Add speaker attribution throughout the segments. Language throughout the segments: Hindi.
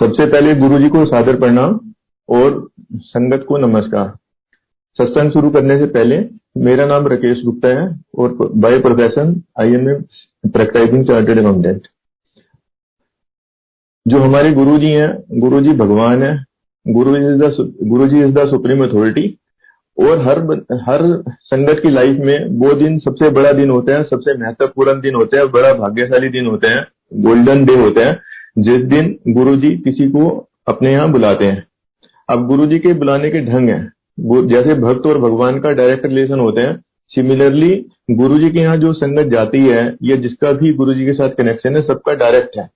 Speaker 1: सबसे पहले गुरु जी को सादर प्रणाम और संगत को नमस्कार। सत्संग शुरू करने से पहले मेरा नाम राकेश गुप्ता है और by profession I am a practising chartered accountant जो हमारे गुरु जी हैं गुरु जी भगवान है गुरु ji is the guru ji is the supreme authority और हर हर संगत की लाइफ में वो दिन सबसे बड़ा दिन होता है, सबसे महत्वपूर्ण दिन होता है, बड़ा भाग्यशाली दिन होता है, गोल्डन डे होता है। जिस दिन गुरु जी किसी को अपने यहाँ बुलाते हैं। अब गुरु जी के बुलाने के ढंग है। जैसे भक्त और भगवान का डायरेक्ट रिलेशन होते हैं सिमिलरली गुरु जी के यहाँ जो संगत जाती है, या जिसका भी गुरु जी के साथ कनेक्शन है, सबका डायरेक्ट है।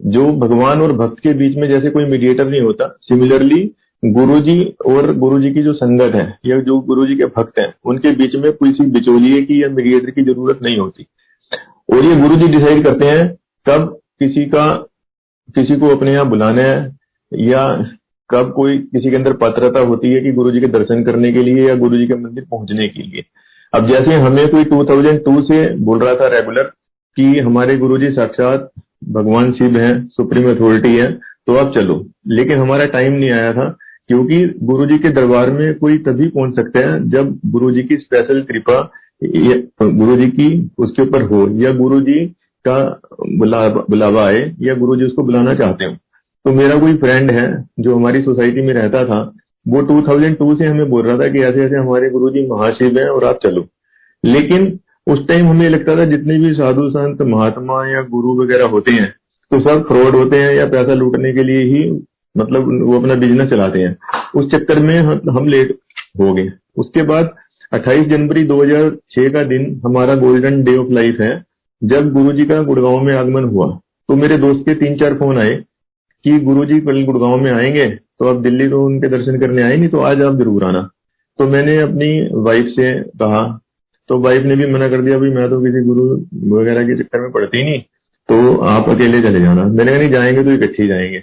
Speaker 1: जो भगवान और भक्त के बीच में जैसे कोई मीडिएटर नहीं होता सिमिलरली गुरु जी और गुरु जी की जो संगत है, या जो गुरु जी के भक्त हैं, उनके बीच में किसी बिचौलिए की या मीडिएटर की ज़रूरत नहीं होती। और ये गुरु जी डिसाइड करते हैं कब किसी का किसी को अपने यहाँ बुलाना है या कब कोई किसी के अंदर पात्रता होती है कि गुरु जी के दर्शन करने के लिए या गुरु जी के मंदिर पहुँचने के लिए। अब जैसे हमें कोई 2002 से बोल रहा था रेगुलर कि हमारे गुरु जी साक्षात भगवान शिव हैं, सुप्रीम अथॉरिटी है तो आप चलो। लेकिन हमारा टाइम नहीं आया था, क्योंकि गुरु जी के दरबार में कोई तभी पहुँच सकता है जब गुरु जी की स्पेशल कृपा गुरु जी की उसके ऊपर हो या गुरु जी का बुला, बुलावा आए या गुरु जी उसको बुलाना चाहते हो। तो मेरा कोई फ्रेंड है जो हमारी सोसाइटी में रहता था, वो 2002 से हमें बोल रहा था कि ऐसे ऐसे हमारे गुरु जी महाशिव हैं और आप चलो। लेकिन उस टाइम हमें लगता था जितने भी साधु संत, महात्मा या गुरु वगैरह होते हैं तो सब फ्रॉड होते हैं या पैसा लूटने के लिए ही मतलब वो अपना बिज़नेस चलाते हैं। उस चक्कर में हम लेट हो गए। उसके बाद 28 जनवरी 2006 का दिन हमारा गोल्डन डे ऑफ़ लाइफ है। जब गुरुजी का गुड़गांव में आगमन हुआ तो मेरे दोस्त के तीन चार फ़ोन आए कि गुरुजी कल गुड़गांव में आएँगे तो आप दिल्ली तो उनके दर्शन करने आए नहीं तो आज आप ज़रूर आना। तो मैंने अपनी वाइफ से कहा तो वाइफ ने भी मना कर दिया भाई मैं तो किसी गुरु वगैरह के चक्कर में पड़ती नहीं तो आप अकेले चले जाना। मैंने कहा, नहीं, जाएँगे तो इकट्ठे ही जाएँगे।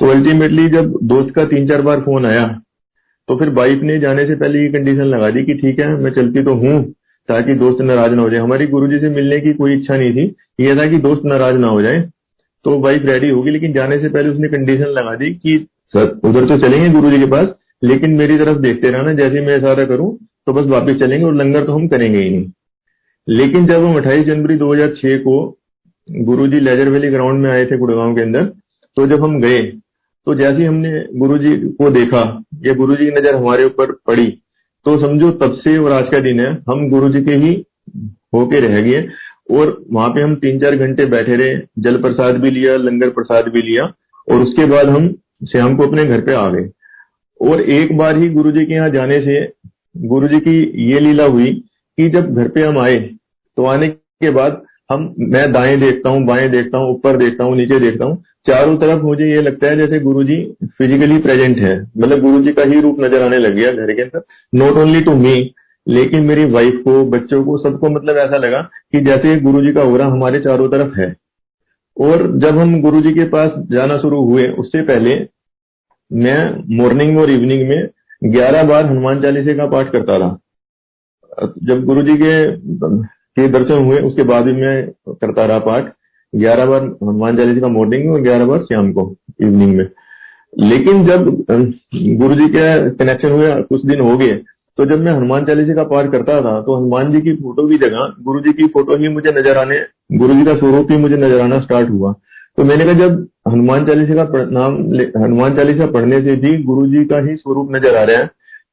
Speaker 1: तो अल्टीमेटली जब दोस्त का तीन चार बार फ़ोन आया तो फिर वाइफ ने जाने से पहले ये कंडीशन लगा दी कि ठीक है, मैं चलती तो हूँ ताकि दोस्त नाराज़ ना हो जाए। हमारी गुरुजी से मिलने की कोई इच्छा नहीं थी। यह था कि दोस्त नाराज़ ना हो जाए। तो वाइफ रेडी होगी, लेकिन जाने से पहले उसने कंडीशन लगा दी कि, सर, उधर तो चलेंगे गुरु के पास, लेकिन मेरी तरफ़ देखते रहना, जैसे मैं इशारा करूँ तो बस वापस चलेंगे और लंगर तो हम करेंगे ही नहीं। लेकिन जब हम अट्ठाईस जनवरी 2006 को गुरु जी लेजर वैली ग्राउंड में आए थे गुड़गांव के अंदर तो जब हम गए तो जैसे हमने गुरु जी को देखा, या गुरु जी की नज़र हमारे ऊपर पड़ी तो समझो तब से और आज का दिन है। हम गुरु जी के ही होके रह गए और वहाँ पे हम तीन चार घंटे बैठे रहे, जल प्रसाद भी लिया, लंगर प्रसाद भी लिया और उसके बाद हम श्याम को अपने घर पे आ गए। और एक बार ही गुरु जी के यहाँ जाने से गुरु जी की ये लीला हुई कि जब घर पे हम आए तो आने के बाद हम, मैं दाएँ देखता हूँ, बाएँ देखता हूँ, ऊपर देखता हूँ, नीचे देखता हूँ। चारों तरफ़ मुझे ये लगता है जैसे गुरुजी फिजिकली प्रेजेंट है। मतलब गुरुजी का ही रूप नज़र आने लग गया घर के अंदर। नॉट ओनली टू मी लेकिन मेरी वाइफ को, बच्चों को, सबको मतलब ऐसा लगा कि जैसे गुरु जी का ओरा हमारे चारों तरफ़ है। और जब हम गुरु जी के पास जाना शुरू हुए, उससे पहले मैं मॉर्निंग और इवनिंग में ग्यारह बार हनुमान चालीसे का पाठ करता रहा। जब गुरु जी के के दर्शन हुए, उसके बाद भी मैं करता रहा पाठ। ग्यारह बार हनुमान चालीसा का मॉर्निंग में और ग्यारह बार शाम को इवनिंग में। लेकिन जब गुरु जी के कनेक्शन हुए, कुछ दिन हो गए तो जब मैं हनुमान चालीसा का पाठ करता था तो हनुमान जी की फ़ोटो की जगह गुरु जी की फ़ोटो ही मुझे नज़र आने गुरु जी का स्वरूप ही मुझे नज़र आना स्टार्ट हुआ। तो मैंने कहा, जब हनुमान चालीसा का नाम हनुमान चालीसा पढ़ने से भी गुरु जी का ही स्वरूप नज़र आ रहा है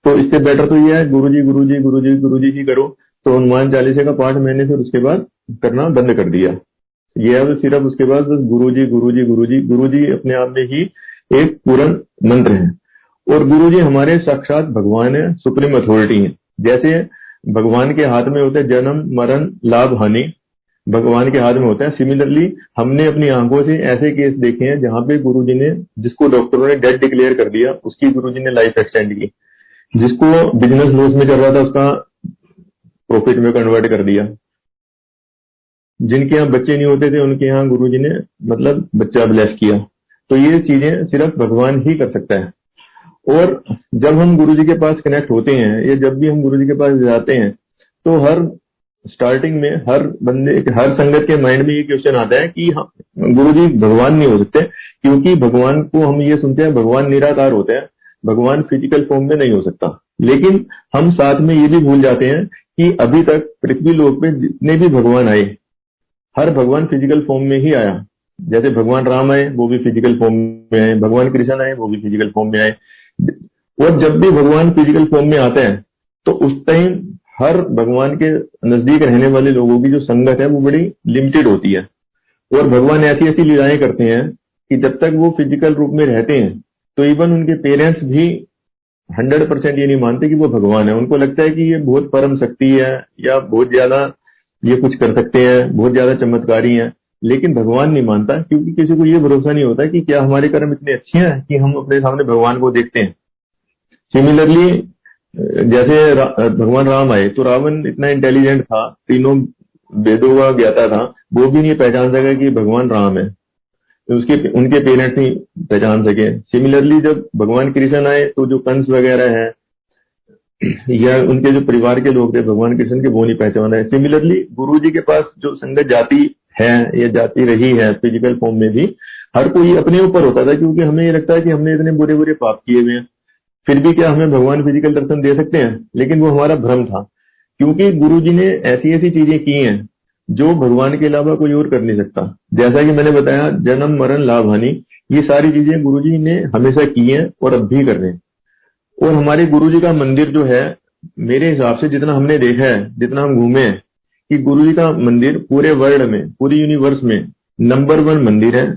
Speaker 1: तो इससे बेटर तो यह है गुरु जी गुरु जी गुरु जी गुरु जी ही करो। तो हनुमान चालीसा का पाठ मैंने फिर उसके बाद करना बंद कर दिया। ये अब सिर्फ़ उसके बाद बस गुरु जी गुरु जी गुरु जी गुरु जी अपने आप में ही एक पूर्ण मंत्र है। और गुरु जी हमारे साक्षात भगवान है सुप्रीम अथॉरिटी है। जैसे भगवान के हाथ में होता है जन्म, मरण, लाभ, हानि। भगवान के हाथ में होता है। सिमिलरली हमने अपनी आँखों से ऐसे केस देखे हैं जहाँ पे गुरु जी ने जिसको डॉक्टरों ने डेड डिक्लेयर कर दिया, उसकी गुरु जी ने लाइफ एक्सटेंड की। जिसको बिज़नेस लॉस में चल रहा था, उसका प्रॉफिट में कन्वर्ट कर दिया। जिनके यहाँ बच्चे नहीं होते थे, उनके यहाँ गुरु जी ने मतलब बच्चा ब्लेस किया। तो ये चीज़ें सिर्फ़ भगवान ही कर सकता है। और जब हम गुरु जी के पास कनेक्ट होते हैं, या जब भी हम गुरु जी के पास जाते हैं तो हर स्टार्टिंग में हर बंदे, हर संगत के माइंड में ये क्वेश्चन आता है कि गुरु जी भगवान नहीं हो सकते, क्योंकि भगवान को हम ये सुनते हैं, भगवान निराकार होते हैं। भगवान फ़िज़िकल फॉर्म में नहीं हो सकता। लेकिन हम साथ में ये भी भूल जाते हैं कि अभी तक पृथ्वी लोक पे जितने भी भगवान आए, हर भगवान फ़िज़िकल फॉर्म में ही आया। जैसे भगवान राम आए, वो भी फ़िज़िकल फॉर्म में आए। भगवान कृष्ण आए, वो भी फ़िज़िकल फॉर्म में आए। और जब भी भगवान फ़िज़िकल फॉर्म में आते हैं तो उस टाइम हर भगवान के नज़दीक रहने वाले लोगों की जो संगत है, वो बड़ी लिमिटेड होती है। और भगवान ऐसी ऐसी लीलाएँ करते हैं कि जब तक वो फ़िज़िकल रूप में रहते हैं तो इवन उनके पेरेंट्स भी हंड्रेड परसेंट ये नहीं मानते कि वो भगवान है। उनको लगता है कि ये बहुत परम शक्ति है या बहुत ज़्यादा ये कुछ कर सकते हैं बहुत ज़्यादा चमत्कारी है। लेकिन भगवान नहीं मानता क्योंकि किसी को ये भरोसा नहीं होता कि क्या हमारे कर्म इतने अच्छे हैं कि हम अपने सामने भगवान को देखते हैं। सिमिलरली जैसे रा, भगवान राम आए तो रावण इतना इंटेलिजेंट था तीनों वेदों का ज्ञाता था वो भी नहीं पहचान सका कि भगवान राम है। तो उसके उनके पेरेंट्स नहीं पहचान सके। सिमिलरली जब भगवान कृष्ण आए तो जो कंस वगैरह है, या उनके जो परिवार के लोग थे, भगवान कृष्ण के वो नहीं पहचान रहे। सिमिलरली गुरु जी के पास जो संगत जाति है, या जाति रही है फ़िज़िकल फॉर्म में भी, हर कोई अपने ऊपर होता था, क्योंकि हमें ये लगता है कि हमने इतने बुरे बुरे पाप किए हुए हैं। फिर भी क्या हमें भगवान फ़िज़िकल दर्शन दे सकते हैं? लेकिन वो हमारा भ्रम था। क्योंकि गुरु जी ने ऐसी ऐसी चीज़ें की हैं जो भगवान के अलावा कोई और कर नहीं सकता। जैसा कि मैंने बताया, जन्म, मरण, लाभ, हानि, ये सारी चीज़ें गुरु जी ने हमेशा की हैं और अब भी कर रहे हैं। और हमारे गुरु जी का मंदिर जो है, मेरे हिसाब से जितना हमने देखा है, जितना हम घूमे कि गुरु जी का मंदिर पूरे वर्ल्ड में, पूरी यूनिवर्स में नंबर वन मंदिर है।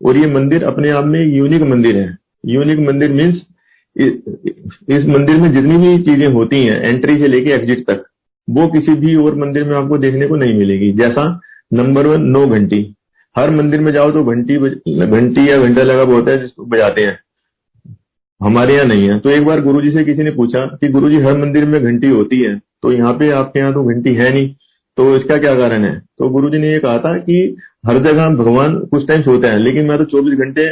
Speaker 1: और ये मंदिर अपने आप में यूनिक मंदिर है। यूनिक मंदिर मीन्स इस मंदिर में जितनी भी चीज़ें होती हैं एंट्री से लेके एग्जिट तक वो किसी भी और मंदिर में आपको देखने को नहीं मिलेगी। जैसा नंबर वन, नौ घंटी। हर मंदिर में जाओ तो घंटी घंटी या घंटा लगा हुआ होता है जिसको बजाते हैं। हमारे यहाँ नहीं है। तो एक बार गुरुजी से किसी ने पूछा कि गुरुजी, हर मंदिर में घंटी होती है तो यहाँ पे आपके यहाँ तो घंटी है नहीं तो इसका क्या कारण है? तो गुरुजी ने ये कहा था कि हर जगह भगवान कुछ टाइम सोते हैं, लेकिन मैं तो 24 घंटे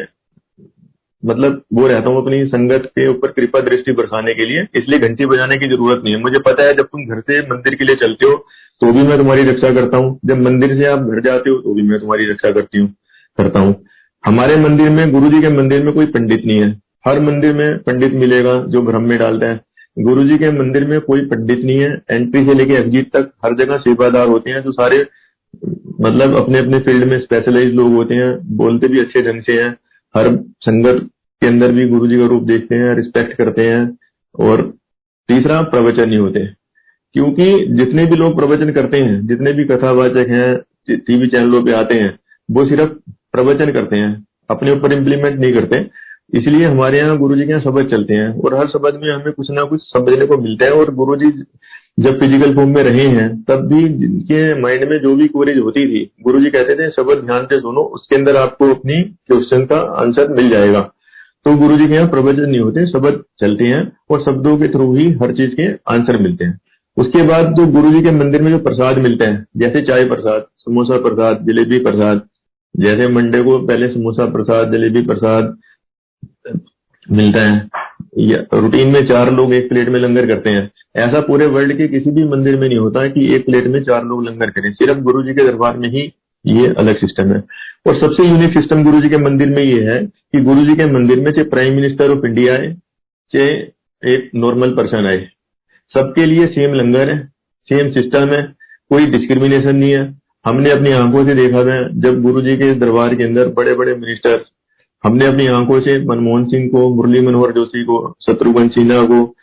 Speaker 1: मतलब वो रहता हूँ अपनी संगत के ऊपर कृपा दृष्टि बरसाने के लिए, इसलिए घंटी बजाने की ज़रूरत नहीं है। मुझे पता है जब तुम घर से मंदिर के लिए चलते हो तो भी मैं तुम्हारी रक्षा करता हूँ। जब मंदिर से आप घर जाते हो तो भी मैं तुम्हारी रक्षा करती हूँ, करता हूँ। हमारे मंदिर में गुरु जी के मंदिर में कोई पंडित नहीं है। हर मंदिर में पंडित मिलेगा जो भ्रम में डालता है। गुरु जी के मंदिर में कोई पंडित नहीं है। एंट्री से लेके एग्जिट तक हर जगह सेवादार होते हैं। जो सारे मतलब अपने अपने फ़ील्ड में स्पेशलाइज लोग होते हैं। बोलते भी अच्छे ढंग से हैं। हर संगत के अंदर भी गुरु जी का रूप देखते हैं रिस्पेक्ट करते हैं और तीसरा प्रवचन नहीं होते हैं। क्योंकि जितने भी लोग प्रवचन करते हैं, जितने भी कथावाचक हैं टीवी चैनलों पे आते हैं, वो सिर्फ़ प्रवचन करते हैं, अपने ऊपर इम्प्लीमेंट नहीं करते। इसलिए हमारे यहाँ गुरु जी के यहाँ शब्द चलते हैं और हर शब्द में हमें कुछ ना कुछ समझने को मिलता है और गुरु जी जब फ़िज़िकल फॉर्म में रहे हैं, तब भी जिनके माइंड में जो भी कोरेज होती थी गुरु जी कहते थे शब्द ध्यान से सुनो, उसके अंदर आपको अपनी क्वेश्चन का आंसर मिल जाएगा. तो गुरु जी के यहाँ प्रवचन नहीं होते शब्द चलते हैं और शब्दों के थ्रू ही हर चीज़ के आंसर मिलते हैं। उसके बाद जो गुरु जी के मंदिर में जो प्रसाद मिलते हैं, जैसे चाय प्रसाद, समोसा प्रसाद, जलेबी प्रसाद, जैसे मंडे को पहले समोसा प्रसाद, जलेबी प्रसाद मिलता है। रूटीन में चार लोग एक प्लेट में लंगर करते हैं। ऐसा पूरे वर्ल्ड के किसी भी मंदिर में नहीं होता कि एक प्लेट में चार लोग लंगर करें। सिर्फ़ गुरु जी के दरबार में ही ये अलग सिस्टम है। और सबसे यूनिक सिस्टम गुरु जी के मंदिर में ये है कि गुरु जी के मंदिर में चाहे प्राइम मिनिस्टर ऑफ़ इंडिया आए, चाहे एक नॉर्मल पर्सन आए। सबके लिए सेम लंगर है सेम सिस्टम है, कोई डिस्क्रिमिनेशन नहीं है। हमने अपनी आँखों से देखा था जब गुरु जी के दरबार के अंदर बड़े बड़े मिनिस्टर हमने अपनी आँखों से मनमोहन सिंह को, मुरली मनोहर जोशी को, शत्रुघ्न सिन्हा को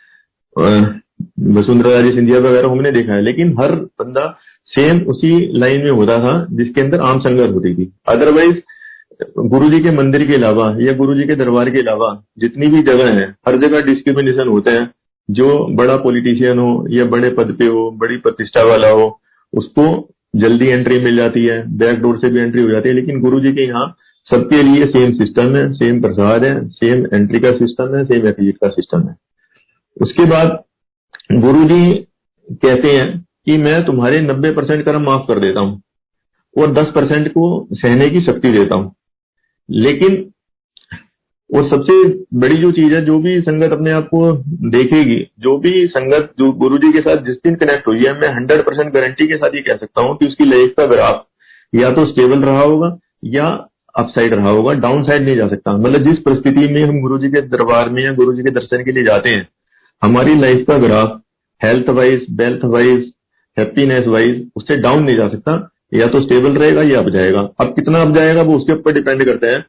Speaker 1: वसुंधरा राजे सिंधिया वगैरह हमने देखा है। लेकिन हर बंदा सेम उसी लाइन में होता था, जिसके अंदर आम संगत होती थी। अदरवाइज़ गुरु जी के मंदिर के अलावा या गुरु जी के दरबार के अलावा जितनी भी जगह है, हर जगह डिस्क्रिमिनेशन होते हैं। जो बड़ा पॉलिटिशियन हो या बड़े पद पे हो, बड़ी प्रतिष्ठा वाला हो, उसको जल्दी एंट्री मिल जाती है बैक डोर से भी एंट्री हो जाती है। लेकिन गुरु जी के यहाँ सबके लिए सेम सिस्टम है सेम प्रसाद है सेम एंट्री का सिस्टम है सेम एग्जिट का सिस्टम है। उसके बाद गुरु जी कहते हैं कि मैं तुम्हारे 90 परसेंट कर्म माफ़ कर देता हूँ और 10 परसेंट को सहने की शक्ति देता हूँ। लेकिन और सबसे बड़ी जो चीज़ है, जो भी संगत अपने आप को देखेगी, जो भी संगत जो गुरु जी के साथ जिस दिन कनेक्ट हुई है, मैं हंड्रेड परसेंट गारंटी के साथ ये कह सकता हूँ कि उसकी लाइफ का ग्राफ या तो स्टेबल रहा होगा या अपसाइड रहा होगा डाउन साइड नहीं जा सकता। मतलब जिस परिस्थिति में हम गुरु जी के दरबार में या गुरु जी के दर्शन के लिए जाते हैं, हमारी लाइफ का graph health wise wealth wise happiness wise उससे डाउन नहीं जा सकता। या तो स्टेबल रहेगा या अप जाएगा। अब कितना अप जाएगा वो उसके ऊपर डिपेंड करता है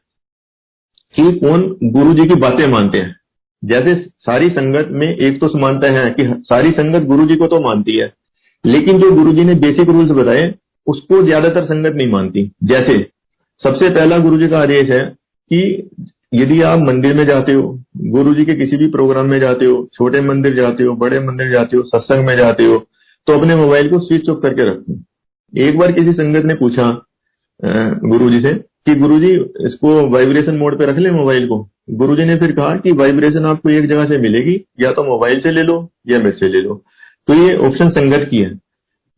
Speaker 1: कि कौन गुरु जी की बातें मानते हैं। जैसे सारी संगत में एक तो समानता है कि सारी संगत गुरु जी को तो मानती है, लेकिन जो गुरु जी ने बेसिक रूल्स बताए, उसको ज़्यादातर संगत नहीं मानती। जैसे सबसे पहला गुरु जी का आदेश है कि यदि आप मंदिर में जाते हो गुरु जी के किसी भी प्रोग्राम में जाते हो, छोटे मंदिर जाते हो, बड़े मंदिर जाते हो, सत्संग में जाते हो तो अपने मोबाइल को स्विच ऑफ़ करके रखो। एक बार किसी संगत ने पूछा गुरु जी से कि गुरु जी इसको वाइब्रेशन मोड पे रख ले मोबाइल को। गुरु जी ने फिर कहा कि वाइब्रेशन आपको एक जगह से मिलेगी, या तो मोबाइल से ले लो, या मेरे से ले लो। तो ये ऑप्शन संगत की है,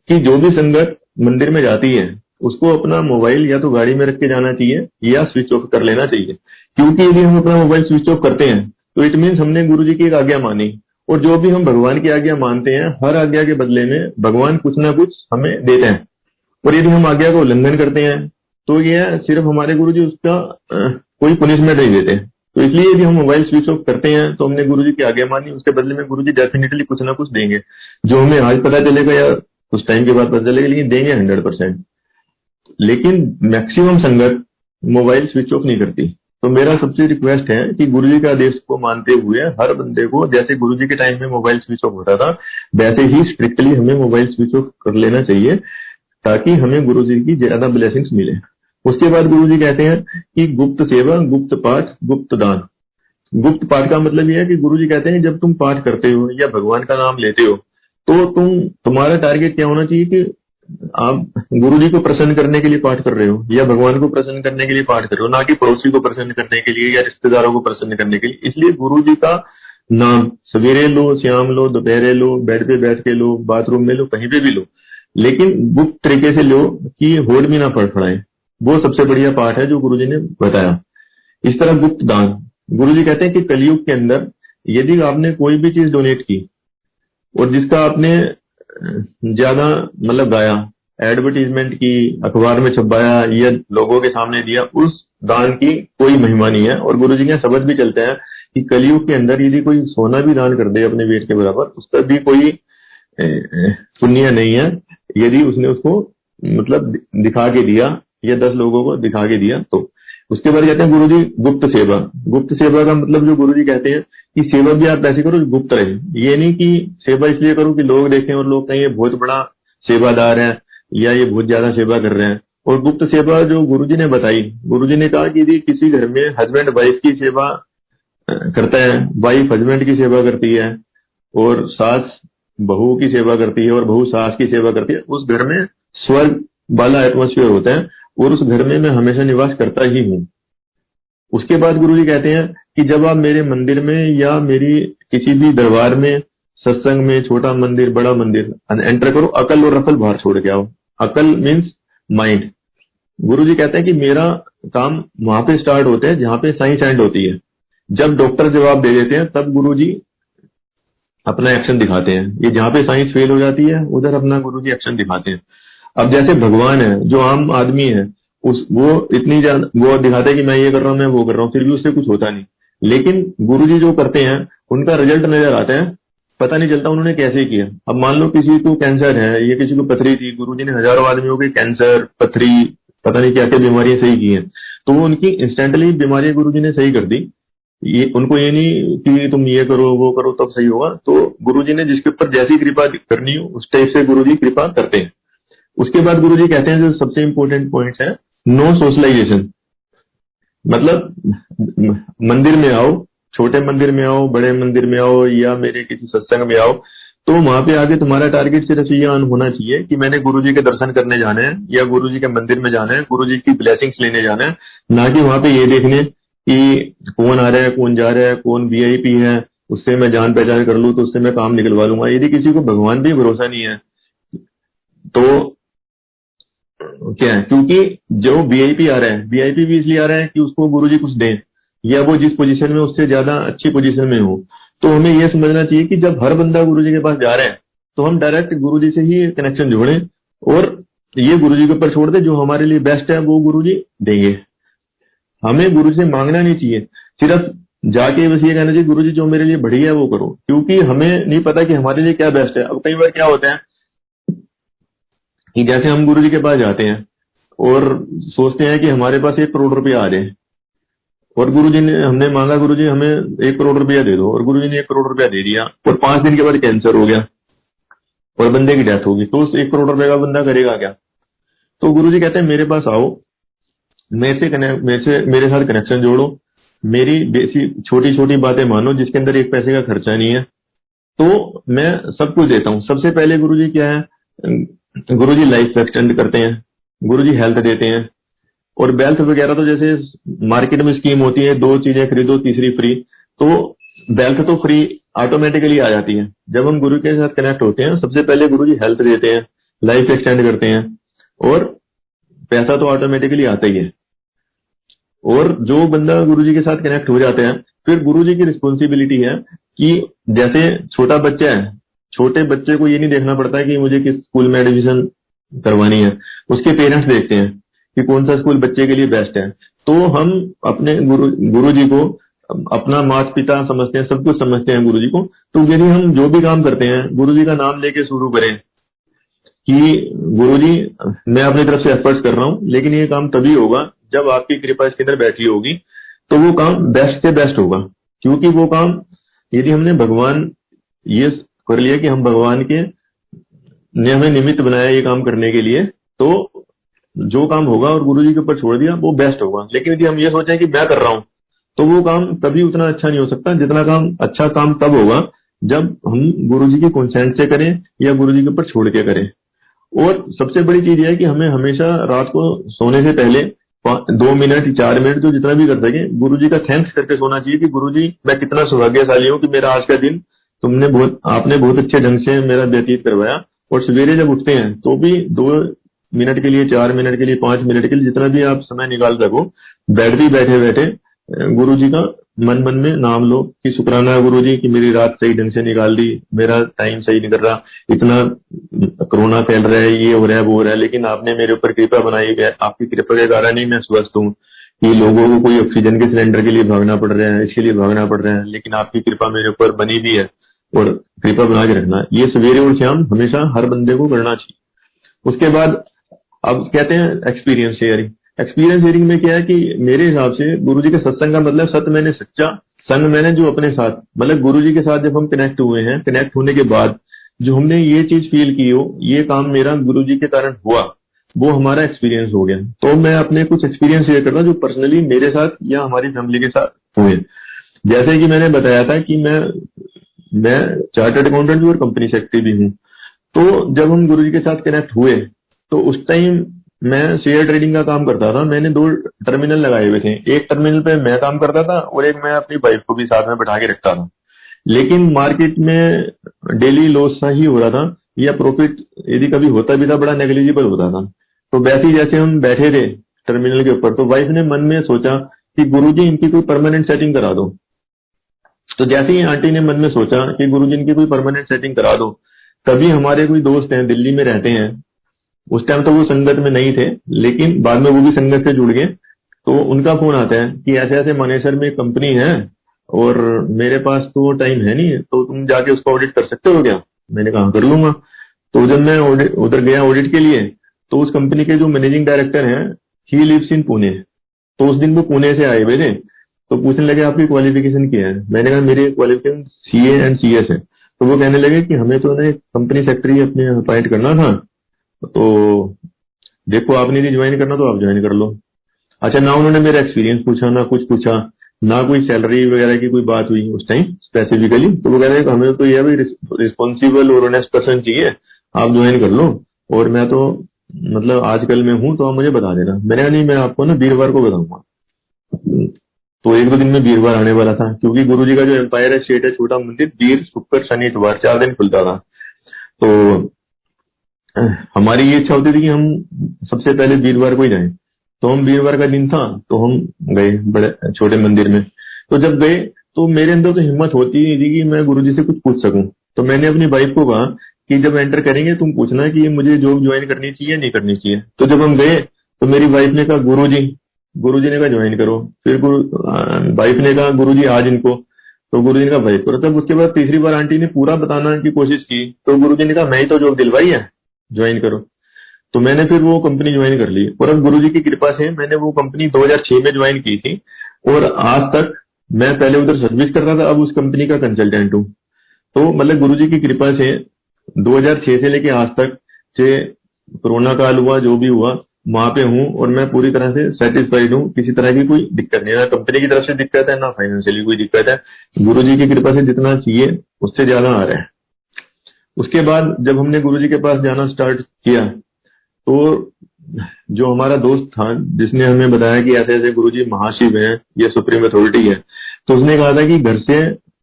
Speaker 1: कि जो भी संगत मंदिर में जाती है उसको अपना मोबाइल या तो गाड़ी में रख के जाना चाहिए या स्विच ऑफ़ कर लेना चाहिए। क्योंकि यदि हम अपना मोबाइल स्विच ऑफ़ करते हैं तो इट मीन्स हमने गुरु जी की एक आज्ञा मानी। और जो भी हम भगवान की आज्ञा मानते हैं, हर आज्ञा के बदले में भगवान कुछ ना कुछ हमें देते हैं। और यदि हम आज्ञा का उल्लंघन करते हैं तो यह सिर्फ़ हमारे गुरु जी उसका कोई पनिशमेंट नहीं देते। तो इसलिए यदि हम मोबाइल स्विच ऑफ़ करते हैं तो हमने गुरु जी की आज्ञा मानी, उसके बदले में गुरु जी डेफिनेटली कुछ ना कुछ देंगे। जो हमें आज पता चलेगा या कुछ टाइम के बाद पता चलेगा, लेकिन देंगे हंड्रेड परसेंट लेकिन मैक्सिमम संगत मोबाइल स्विच ऑफ़ नहीं करती। तो मेरा सबसे रिक्वेस्ट है कि गुरु जी का आदेश को मानते हुए हर बंदे को, जैसे गुरु जी के टाइम में मोबाइल स्विच ऑफ़ होता था, वैसे ही स्ट्रिक्टली हमें मोबाइल स्विच ऑफ़ कर लेना चाहिए, ताकि हमें गुरु जी की ज़्यादा ब्लेसिंग्स मिले। उसके बाद गुरु जी कहते हैं कि गुप्त सेवा, गुप्त पाठ, गुप्त दान। गुप्त पाठ का मतलब यह है कि गुरु जी कहते हैं जब तुम पाठ करते हो या भगवान का नाम लेते हो तो तुम, तुम्हारा टारगेट क्या होना चाहिए कि आप गुरु जी को प्रसन्न करने के लिए पाठ कर रहे हो, या भगवान को प्रसन्न करने के लिए पाठ कर रहे हो, ना कि पड़ोसी को प्रसन्न करने के लिए या रिश्तेदारों को प्रसन्न करने के लिए। इसलिए गुरु जी का नाम, सवेरे लो, शाम लो, दोपहरे लो बेड पे बैठ के लो, बाथरूम में लो, कहीं पे भी लो। लेकिन गुप्त तरीके से लो कि होड़ भी ना फड़फड़ाए। वो सबसे बढ़िया पाठ है जो गुरु जी ने बताया। इस तरह गुप्त दान। गुरु जी कहते हैं कि कलयुग के अंदर यदि आपने कोई भी चीज़ डोनेट की, और जिसका आपने ज़्यादा मतलब गाया। एडवर्टीजमेंट की अखबार में छपाया, या लोगों के सामने दिया, उस दान की कोई महिमा नहीं है। और गुरु जी के शब्द भी चलते हैं कि कलयुग के अंदर यदि कोई सोना भी दान कर दे अपने वेट के बराबर, उस पर भी कोई पुण्य नहीं है। यदि उसने उसको मतलब दिखा के दिया, या दस लोगों को दिखा के दिया तो उसके बाद कहते हैं गुरु जी गुप्त सेवा। गुप्त सेवा का मतलब जो गुरु जी कहते हैं कि सेवा भी आप ऐसे करो, गुप्त रहे। ये नहीं कि सेवा इसलिए करो कि लोग देखें और लोग कहें, ये बहुत बड़ा सेवादार है या ये बहुत ज़्यादा सेवा कर रहे हैं। और गुप्त सेवा जो गुरु जी ने बताई गुरु जी ने कहा कि यदि किसी घर में हस्बैंड वाइफ की सेवा करता है वाइफ हस्बैंड की सेवा करती है और सास बहू की सेवा करती है और बहू सास की सेवा करती है, उस घर में स्वर्ग वाला एटमोस्फियर होता है। और उस घर में मैं हमेशा निवास करता ही हूँ। उसके बाद गुरु जी कहते हैं कि जब आप मेरे मंदिर में या मेरी किसी भी दरबार में, सत्संग में, छोटा मंदिर, बड़ा मंदिर एंटर करो, अकल और रफल बाहर छोड़ के आओ। अकल मीन्स माइंड गुरु जी कहते हैं कि मेरा काम वहाँ पे स्टार्ट होते हैं, जहाँ पे साइंस एंड होती है। जब डॉक्टर जवाब दे देते हैं, तब गुरु जी अपना एक्शन दिखाते हैं। ये जहाँ पे साइंस फेल हो जाती है, उधर अपना गुरु जी एक्शन दिखाते हैं। अब जैसे भगवान है, जो आम आदमी है, उस, वो इतनी जान, वो दिखाते हैं कि मैं ये कर रहा हूँ, मैं वो कर रहा हूँ, फिर भी उससे कुछ होता नहीं। लेकिन गुरु जी जो करते हैं, उनका रिज़ल्ट नज़र आता है, पता नहीं चलता उन्होंने कैसे किया। अब मान लो किसी को कैंसर है, या किसी को पथरी थी गुरु जी ने हज़ारों आदमियों के कैंसर पथरी, पता नहीं क्या क्या बीमारियाँ सही की हैं तो वो उनकी इंस्टेंटली बीमारियाँ गुरु जी ने सही कर दी। ये, उनको ये नहीं कि तुम ये करो, वो करो, तब सही होगा। तो गुरु जी ने जिसके ऊपर जैसी कृपा करनी हो, उस टाइप से गुरु जी कृपा करते हैं। उसके बाद गुरु जी कहते हैं जो सबसे इंपॉर्टेंट पॉइंट है नो सोशलाइजेशन मतलब मंदिर में आओ, छोटे मंदिर में आओ, बड़े मंदिर में आओ, या मेरे किसी सत्संग में आओ तो वहाँ पे आगे तुम्हारा टारगेट सिर्फ़ ये होना चाहिए कि मैंने गुरु जी के दर्शन करने जाने हैं, या गुरु जी के मंदिर में जाना है गुरु जी की ब्लेसिंग्स लेने जाना है, ना कि वहाँ पे ये देखने कि कौन आ रहा है, कौन जा रहा है, कौन वीआईपी है, उससे मैं जान पहचान कर लू तो उससे मैं काम निकलवा लूँगा। यदि किसी को भगवान भी भरोसा नहीं है तो क्या है क्योंकि जो वीआईपी आ रहा है वीआईपी भी इसलिए आ रहा है कि उसको गुरु जी कुछ दें, या वो जिस पोजीशन में, उससे ज़्यादा अच्छी पोजीशन में हो। तो हमें यह समझना चाहिए कि जब हर बंदा गुरु जी के पास जा रहे हैं तो हम डायरेक्ट गुरु जी से ही कनेक्शन जोड़ें, और ये गुरु जी के ऊपर छोड़ दे, जो हमारे लिए बेस्ट है, वो गुरु जी देंगे। हमें गुरु से मांगना नहीं चाहिए, सिर्फ़ जाके बस ये कहना चाहिए गुरु जी जो मेरे लिए बढ़िया है, वो करो। क्योंकि हमें नहीं पता कि हमारे लिए क्या बेस्ट है। अब कई बार क्या होता है कि जैसे हम गुरु जी के पास जाते हैं और सोचते हैं कि हमारे पास एक करोड़ रुपया आ जाए, और गुरु जी ने, हमने मांगा गुरु जी हमें एक करोड़ रुपया दे दो, और गुरु जी ने एक करोड़ रुपया दे दिया, और पाँच दिन के बाद कैंसर हो गया, और बंदे की डेथ होगी तो उस एक करोड़ रुपए का बंदा करेगा क्या? तो गुरु जी कहते हैं, मेरे पास आओ, मेरे से मेरे से, मेरे साथ कनेक्शन जोड़ो, मेरी बेसिक छोटी छोटी बातें मानो, जिसके अंदर एक पैसे का खर्चा नहीं है। तो मैं सब कुछ देता हूँ। सबसे पहले गुरु जी क्या है गुरु जी लाइफ एक्सटेंड करते हैं गुरु जी हेल्थ देते हैं। और वेल्थ वगैरह तो जैसे मार्केट में स्कीम होती है, दो चीज़ें खरीदो, तीसरी फ्री तो वेल्थ तो फ्री ऑटोमेटिकली आ जाती है। जब हम गुरु के साथ कनेक्ट होते हैं, सबसे पहले गुरु जी हेल्थ देते हैं लाइफ एक्सटेंड करते हैं, और पैसा तो ऑटोमेटिकली आता ही है। और जो बंदा गुरु जी के साथ कनेक्ट हो जाते हैं, फिर गुरु जी की रिस्पॉन्सिबिलिटी है कि जैसे छोटा बच्चा है छोटे बच्चे को ये नहीं देखना पड़ता है कि मुझे किस स्कूल में एडमिशन करवानी है। उसके पेरेंट्स देखते हैं कि कौन सा स्कूल बच्चे के लिए बेस्ट है। तो हम अपने गुरु जी को अपना माता पिता समझते हैं, सब कुछ समझते हैं गुरु जी को। तो यदि हम जो भी काम करते हैं गुरु जी का नाम लेके शुरू करें कि गुरु जी मैं अपनी तरफ़ से एफर्ट्स कर रहा हूँ, लेकिन ये काम तभी होगा जब आपकी कृपा इसके अंदर बैठी होगी। तो वो काम बेस्ट से बेस्ट होगा, क्योंकि वो काम, यदि हमने भगवान, ये कर लिया कि हम भगवान के ने हमें निमित्त बनाया ये काम करने के लिए तो जो काम होगा और गुरु जी के ऊपर छोड़ दिया, वो बेस्ट होगा। लेकिन यदि हम ये सोचें कि मैं कर रहा हूँ तो वो काम कभी उतना अच्छा नहीं हो सकता, जितना काम अच्छा काम तब होगा जब हम गुरु जी के कॉन्सेंट से करें या गुरु जी के ऊपर छोड़ के करें। और सबसे बड़ी चीज़ यह है कि हमें हमेशा रात को सोने से पहले दो मिनट, चार मिनट जो जितना भी कर सके, गुरु जी का थैंक्स करके सोना चाहिए कि गुरु जी, मैं कितना सौभाग्यशाली हूँ कि मेरा आज का दिन आपने बहुत अच्छे ढंग से मेरा व्यतीत करवाया। और सवेरे जब उठते हैं तो भी दो मिनट के लिए, चार मिनट के लिए, पाँच मिनट के लिए, जितना भी आप समय निकाल सको बेड भी बैठे बैठे गुरु जी का मन मन में नाम लो कि शुक्राना गुरु जी की मेरी रात सही ढंग से निकाल दी, मेरा टाइम सही निकल रहा, इतना कोरोना फैल रहा है, ये हो रहा है, वो हो रहा है, लेकिन आपने मेरे ऊपर कृपा बनाई है आपकी कृपा के कारण ही मैं स्वस्थ हूँ। कि लोगों को कोई ऑक्सीजन के सिलेंडर के लिए भागना पड़ रहा है, इसके लिए भागना पड़ रहा है, लेकिन आपकी कृपा मेरे ऊपर बनी भी है। और कृपा बना के रखना। ये सवेरे और शाम हमेशा हर बंदे को करना चाहिए। उसके बाद अब कहते हैं एक्सपीरियंस शेयरिंग एक्सपीरियंस शेयरिंग में क्या है कि मेरे हिसाब से गुरु जी के सत्संग का मतलब सत्य मैंने सच्चा, संग मैंने जो अपने साथ। मतलब गुरु जी के साथ जब हम कनेक्ट हुए हैं कनेक्ट होने के बाद जो हमने ये चीज़ फील की हो, ये काम मेरा गुरु जी के कारण हुआ, वो हमारा एक्सपीरियंस हो गया। तो मैं अपने कुछ एक्सपीरियंस शेयर करता हूँ जो पर्सनली मेरे साथ या हमारी फैमिली के साथ हुए। जैसे कि मैंने बताया था कि मैं मैं चार्टर्ड अकाउंटेंट भी और कंपनी सेक्रेटरी भी हूँ। तो जब हम गुरु जी के साथ कनेक्ट हुए तो उस टाइम मैं शेयर ट्रेडिंग का काम करता था। मैंने दो टर्मिनल लगाए हुए थे। एक टर्मिनल पे मैं काम करता था और एक मैं अपनी वाइफ को भी साथ में बैठा के रखता था। लेकिन मार्केट में डेली लॉस सा ही हो रहा था, या प्रॉफिट यदि कभी होता भी था, बड़ा नेग्लिजिबल होता था। तो वैसे ही जैसे हम बैठे थे टर्मिनल के ऊपर तो वाइफ ने मन में सोचा कि गुरु जी इनकी कोई परमानेंट सेटिंग करा दो। तो जैसे ही आंटी ने मन में सोचा कि गुरु जी, इनकी कोई परमानेंट सेटिंग करा दो, तभी हमारे कोई दोस्त हैं, दिल्ली में रहते हैं। उस टाइम तो वो संगत में नहीं थे, लेकिन बाद में वो भी संगत से जुड़ गए। तो उनका फ़ोन आता है कि ऐसे ऐसे मानेसर में कंपनी है और मेरे पास तो टाइम है नहीं तो तुम जाके उसको ऑडिट कर सकते हो क्या? मैंने कहा कर लूँगा। तो जब मैं उधर गया ऑडिट के लिए। तो उस कंपनी के जो मैनेजिंग डायरेक्टर हैं ही लिव्स इन पुणे तो उस दिन वो पुणे से आए हुए थे। तो पूछने लगे, आपकी क्वालिफिकेशन क्या है? मैंने कहा, मेरी qualification C and C S है। तो वो कहने लगे कि, हमें तो ना कंपनी सेक्रेटरी अपने अपॉइंट करना था। तो देखो आपने यदि ज्वाइन करना तो आप ज्वाइन कर लो। अच्छा ना उन्होंने मेरा एक्सपीरियंस पूछा, ना कुछ पूछा, ना कोई सैलरी वगैरह की कोई बात हुई उस टाइम स्पेसिफिकली तो वो कह रहे हैं हमें तो यह रिस्पॉन्सिबल और ऑनेस्ट पर्सन चाहिए, आप ज्वाइन कर लो। और मैं तो मतलब आजकल में हूँ तो आप मुझे बता देना। मैंने कहा, नहीं, मैं आपको ना वीरवार को बताऊँगा। तो एक दो दिन में वीरवार आने वाला था, क्योंकि गुरु जी का जो एम्पायर है स्टेट है, छोटा मंदिर, वीर, शुक्र, शनि, इतवार, चार दिन खुलता था। तो हमारी ये इच्छा होती थी कि हम सबसे पहले वीरवार को ही जाएँ। तो हम वीरवार का दिन था तो हम गए बड़े, छोटे मंदिर में। तो जब गए तो मेरे अंदर तो हिम्मत होती नहीं थी कि मैं गुरु जी से कुछ पूछ सकूँ। तो मैंने अपनी वाइफ को कहा कि जब एंटर करेंगे, तुम पूछना कि मुझे जॉब ज्वाइन करनी चाहिए नहीं करनी चाहिए। तो जब हम गए तो मेरी वाइफ ने कहा गुरु जी गुरु जी ने कहा, ज्वाइन करो। फिर गुरु वाइफ ने कहा गुरु जी आज इनको। तो गुरु जी ने कहा वाइफ करो। तब उसके बाद तीसरी बार आंटी ने पूरा बताना की कोशिश की। तो गुरु जी ने कहा, मैं ही तो जॉब दिलवाई है, ज्वाइन करो। तो मैंने फिर वो कंपनी ज्वाइन कर ली और अब गुरु जी की कृपा से मैंने वो कंपनी 2006 में ज्वाइन की थी और आज तक मैं पहले उधर सर्विस कर रहा था, अब उस कंपनी का कंसल्टेंट हूँ। तो मतलब गुरु जी की कृपा से 2006 से लेके आज तक, चाहे कोरोना काल हुआ, जो भी हुआ वहाँ पे हूँ और मैं पूरी तरह से सेटिस्फाइड हूँ। किसी तरह की कोई दिक्कत नहीं है। ना कंपनी की तरफ़ से दिक्कत है, ना फाइनेंशियली कोई दिक्कत है। गुरु जी की कृपा से जितना चाहिए, उससे ज़्यादा आ रहा है। उसके बाद जब हमने गुरु जी के पास जाना स्टार्ट किया तो जो हमारा दोस्त था, जिसने हमें बताया कि ऐसे ऐसे गुरु जी महाशिव है, ये सुप्रीम अथॉरिटी है तो उसने कहा था कि घर से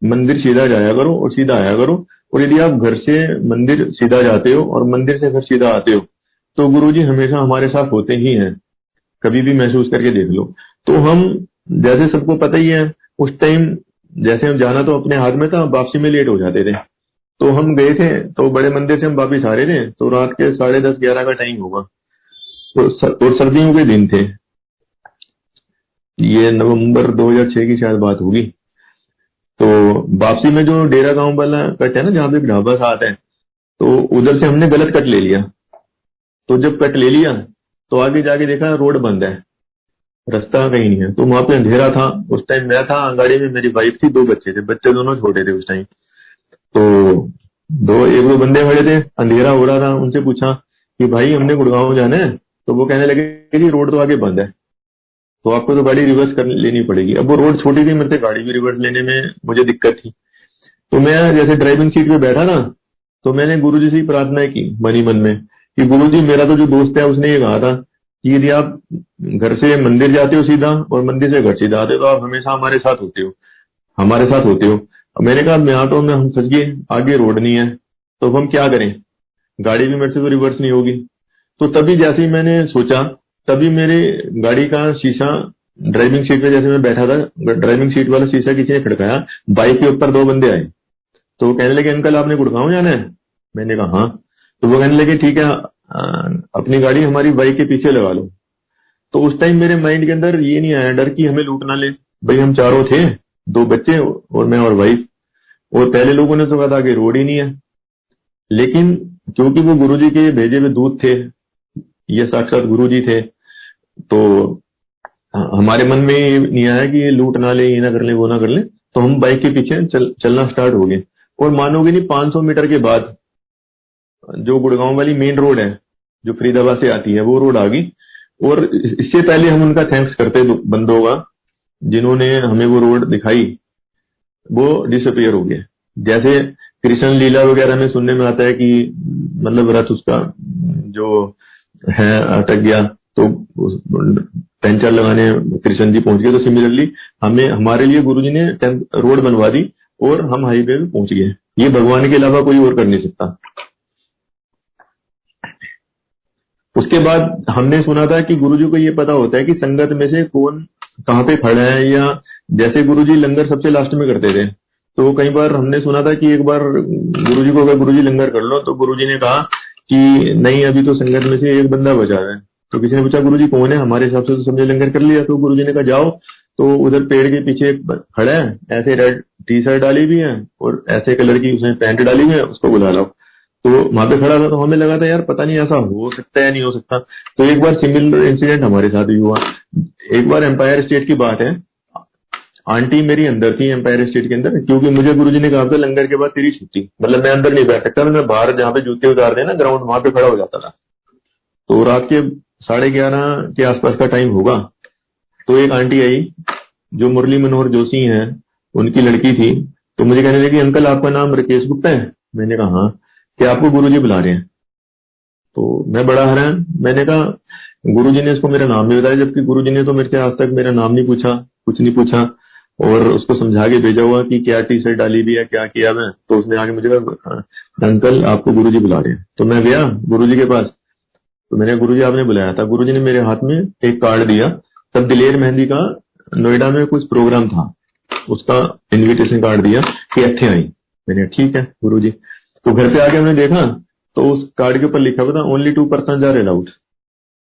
Speaker 1: मंदिर सीधा जाया करो और सीधा आया करो। और यदि आप घर से मंदिर सीधा जाते हो और मंदिर से घर सीधा आते हो तो गुरु जी हमेशा हमारे साथ होते ही हैं। कभी भी महसूस करके देख लो। तो हम जैसे सबको पता ही है, उस टाइम जैसे हम जाना तो अपने हाथ में था, वापसी में लेट हो जाते थे। तो हम गए थे तो बड़े मंदिर से हम वापिस आ रहे थे तो रात के साढ़े दस, ग्यारह का टाइम होगा। तो और सर्दियों के दिन थे। ये नवंबर 2006 की शायद बात होगी। तो वापसी में जो डेरा गाँव वाला कट है ना, जहाँ पे ढाबा सा आता है तो उधर से हमने गलत कट ले लिया। तो जब कट ले लिया तो आगे जाके देखा रोड बंद है। रास्ता कहीं नहीं है। तो वहाँ पे अंधेरा था। उस टाइम मैं था गाड़ी में मेरी वाइफ थी, दो बच्चे थे। बच्चे दोनों छोटे थे उस टाइम तो दो, एक दो बंदे खड़े थे। अंधेरा हो रहा था। उनसे पूछा कि भाई, हमने गुड़गांव जाना है? तो वो कहने लगे कि रोड तो आगे बंद है। तो आपको तो गाड़ी रिवर्स कर लेनी पड़ेगी। अब वो रोड छोटी थी, मेरे से गाड़ी भी रिवर्स लेने में मुझे दिक्कत थी। तो मैं जैसे ड्राइविंग सीट पे बैठा ना तो मैंने गुरु जी से प्रार्थना की मनी मन में। कि गुरु जी, मेरा तो जो दोस्त है, उसने ये कहा था कि यदि आप घर से मंदिर जाते हो सीधा और मंदिर से घर सीधा आते हो तो आप हमेशा हमारे साथ होते हो, हमारे साथ होते हो। मैंने कहा यहाँ तो मैं, हम फंस गए आगे रोड नहीं है तो हम क्या करें? गाड़ी भी मेरे से तो रिवर्स नहीं होगी। तो तभी जैसे ही मैंने सोचा, तभी मेरे गाड़ी का शीशा ड्राइविंग सीट पे जैसे मैं बैठा था ड्राइविंग सीट वाला शीशा किसी ने खड़काया बाइक के ऊपर दो बंदे आए। तो कहने लगे, अंकल, आपने गुड़गांव जाना है? मैंने कहा हाँ। तो वो कहने लगे ठीक है अपनी गाड़ी हमारी बाइक के पीछे लगा लो। तो उस टाइम मेरे माइंड के अंदर ये नहीं आया डर कि हमें लूट ना ले। भाई हम चारों थे दो बच्चे और मैं और वाइफ और पहले लोगों ने तो कहा था कि रोड ही नहीं है। लेकिन क्योंकि वो गुरुजी के भेजे हुए दूध थे ये साक्षात गुरु जी थे तो हमारे मन में ये नहीं आया कि ये लूट ना ले ये ना कर ले वो ना कर ले तो हम बाइक के पीछे चल, चलना स्टार्ट हो गए। और मानोगे नहीं 500 मीटर के बाद जो गुड़गांव वाली मेन रोड है, जो फरीदाबाद से आती है, वो रोड आ गई। और इससे पहले हम उनका थैंक्स करते बंदों का, जिन्होंने हमें वो रोड दिखाई, वो डिसअपियर हो गया जैसे कृष्ण लीला वगैरह में सुनने में आता है कि मतलब रथ उसका, जो है, अटक गया तो पेंचर लगाने कृष्ण जी पहुँच गए। तो सिमिलरली हमें, हमारे लिए गुरु जी ने रोड बनवा दी, और हम हाईवे पहुँच गए। ये भगवान के अलावा कोई और कर नहीं सकता। उसके बाद हमने सुना था कि गुरु जी को ये पता होता है कि संगत में से कौन कहाँ पे खड़ा है या जैसे गुरु जी लंगर सबसे लास्ट में करते थे। तो कई बार हमने सुना था कि एक बार गुरु जी को अगर गुरु जी लंगर कर लो तो गुरु जी ने कहा कि नहीं, अभी तो संगत में से एक बंदा बचा है। तो किसी ने पूछा गुरु कौन है? हमारे हिसाब से तो समझे लंगर कर लिया। तो गुरु ने कहा, जाओ। तो उधर पेड़ के पीछे एक खड़ा है। ऐसे रेड टी शर्ट डाली भी है और ऐसे कलर की उसने पैंट डाली हुई है, उसको बुला लो। तो वहाँ पे खड़ा था तो हमें लगा था, यार, पता नहीं ऐसा हो सकता है नहीं हो सकता। तो एक बार सिमिलर इंसिडेंट हमारे साथ भी हुआ। एक बार एम्पायर स्टेट की बात है। आंटी मेरी अंदर थी एम्पायर स्टेट के अंदर, क्योंकि मुझे गुरुजी ने कहा था, लंगर के बाद तेरी छुट्टी। मतलब मैं अंदर नहीं बैठ सकता, मैं बाहर जहाँ पे जूते उतार देना ग्राउंड वहाँ पे खड़ा हो जाता था। तो रात के साढ़े ग्यारह के आसपास का टाइम होगा। तो एक आंटी आई, जो मुरली मनोहर जोशी हैं, उनकी लड़की थी। तो मुझे कहने लगी, अंकल, आपका नाम राकेश गुप्ता है? मैंने कहा हाँ। कि आपको गुरु जी बुला रहे हैं। तो मैं बड़ा हैरान। मैंने कहा गुरु जी ने इसको मेरा नाम नहीं बताया, जबकि गुरु जी ने तो मेरे से आज तक मेरा नाम नहीं पूछा, कुछ नहीं पूछा, और उसको समझा के भेजा हुआ कि क्या टी शर्ट डाली भी है, क्या किया मैं। तो उसने आगे मुझे कहा अंकल, आपको गुरु जी बुला रहे हैं। तो मैं गया गुरु जी के पास। तो मैंने गुरु जी आपने बुलाया था। गुरु जी ने मेरे हाथ में एक कार्ड दिया। तब दिलेर मेहंदी का नोएडा में कुछ प्रोग्राम था। उसका इनविटेशन कार्ड दिया कि अच्छे आई। मैंने ठीक है गुरु जी तो घर पे आके हमने देखा तो उस कार्ड के ऊपर लिखा हुआ था only two person are allowed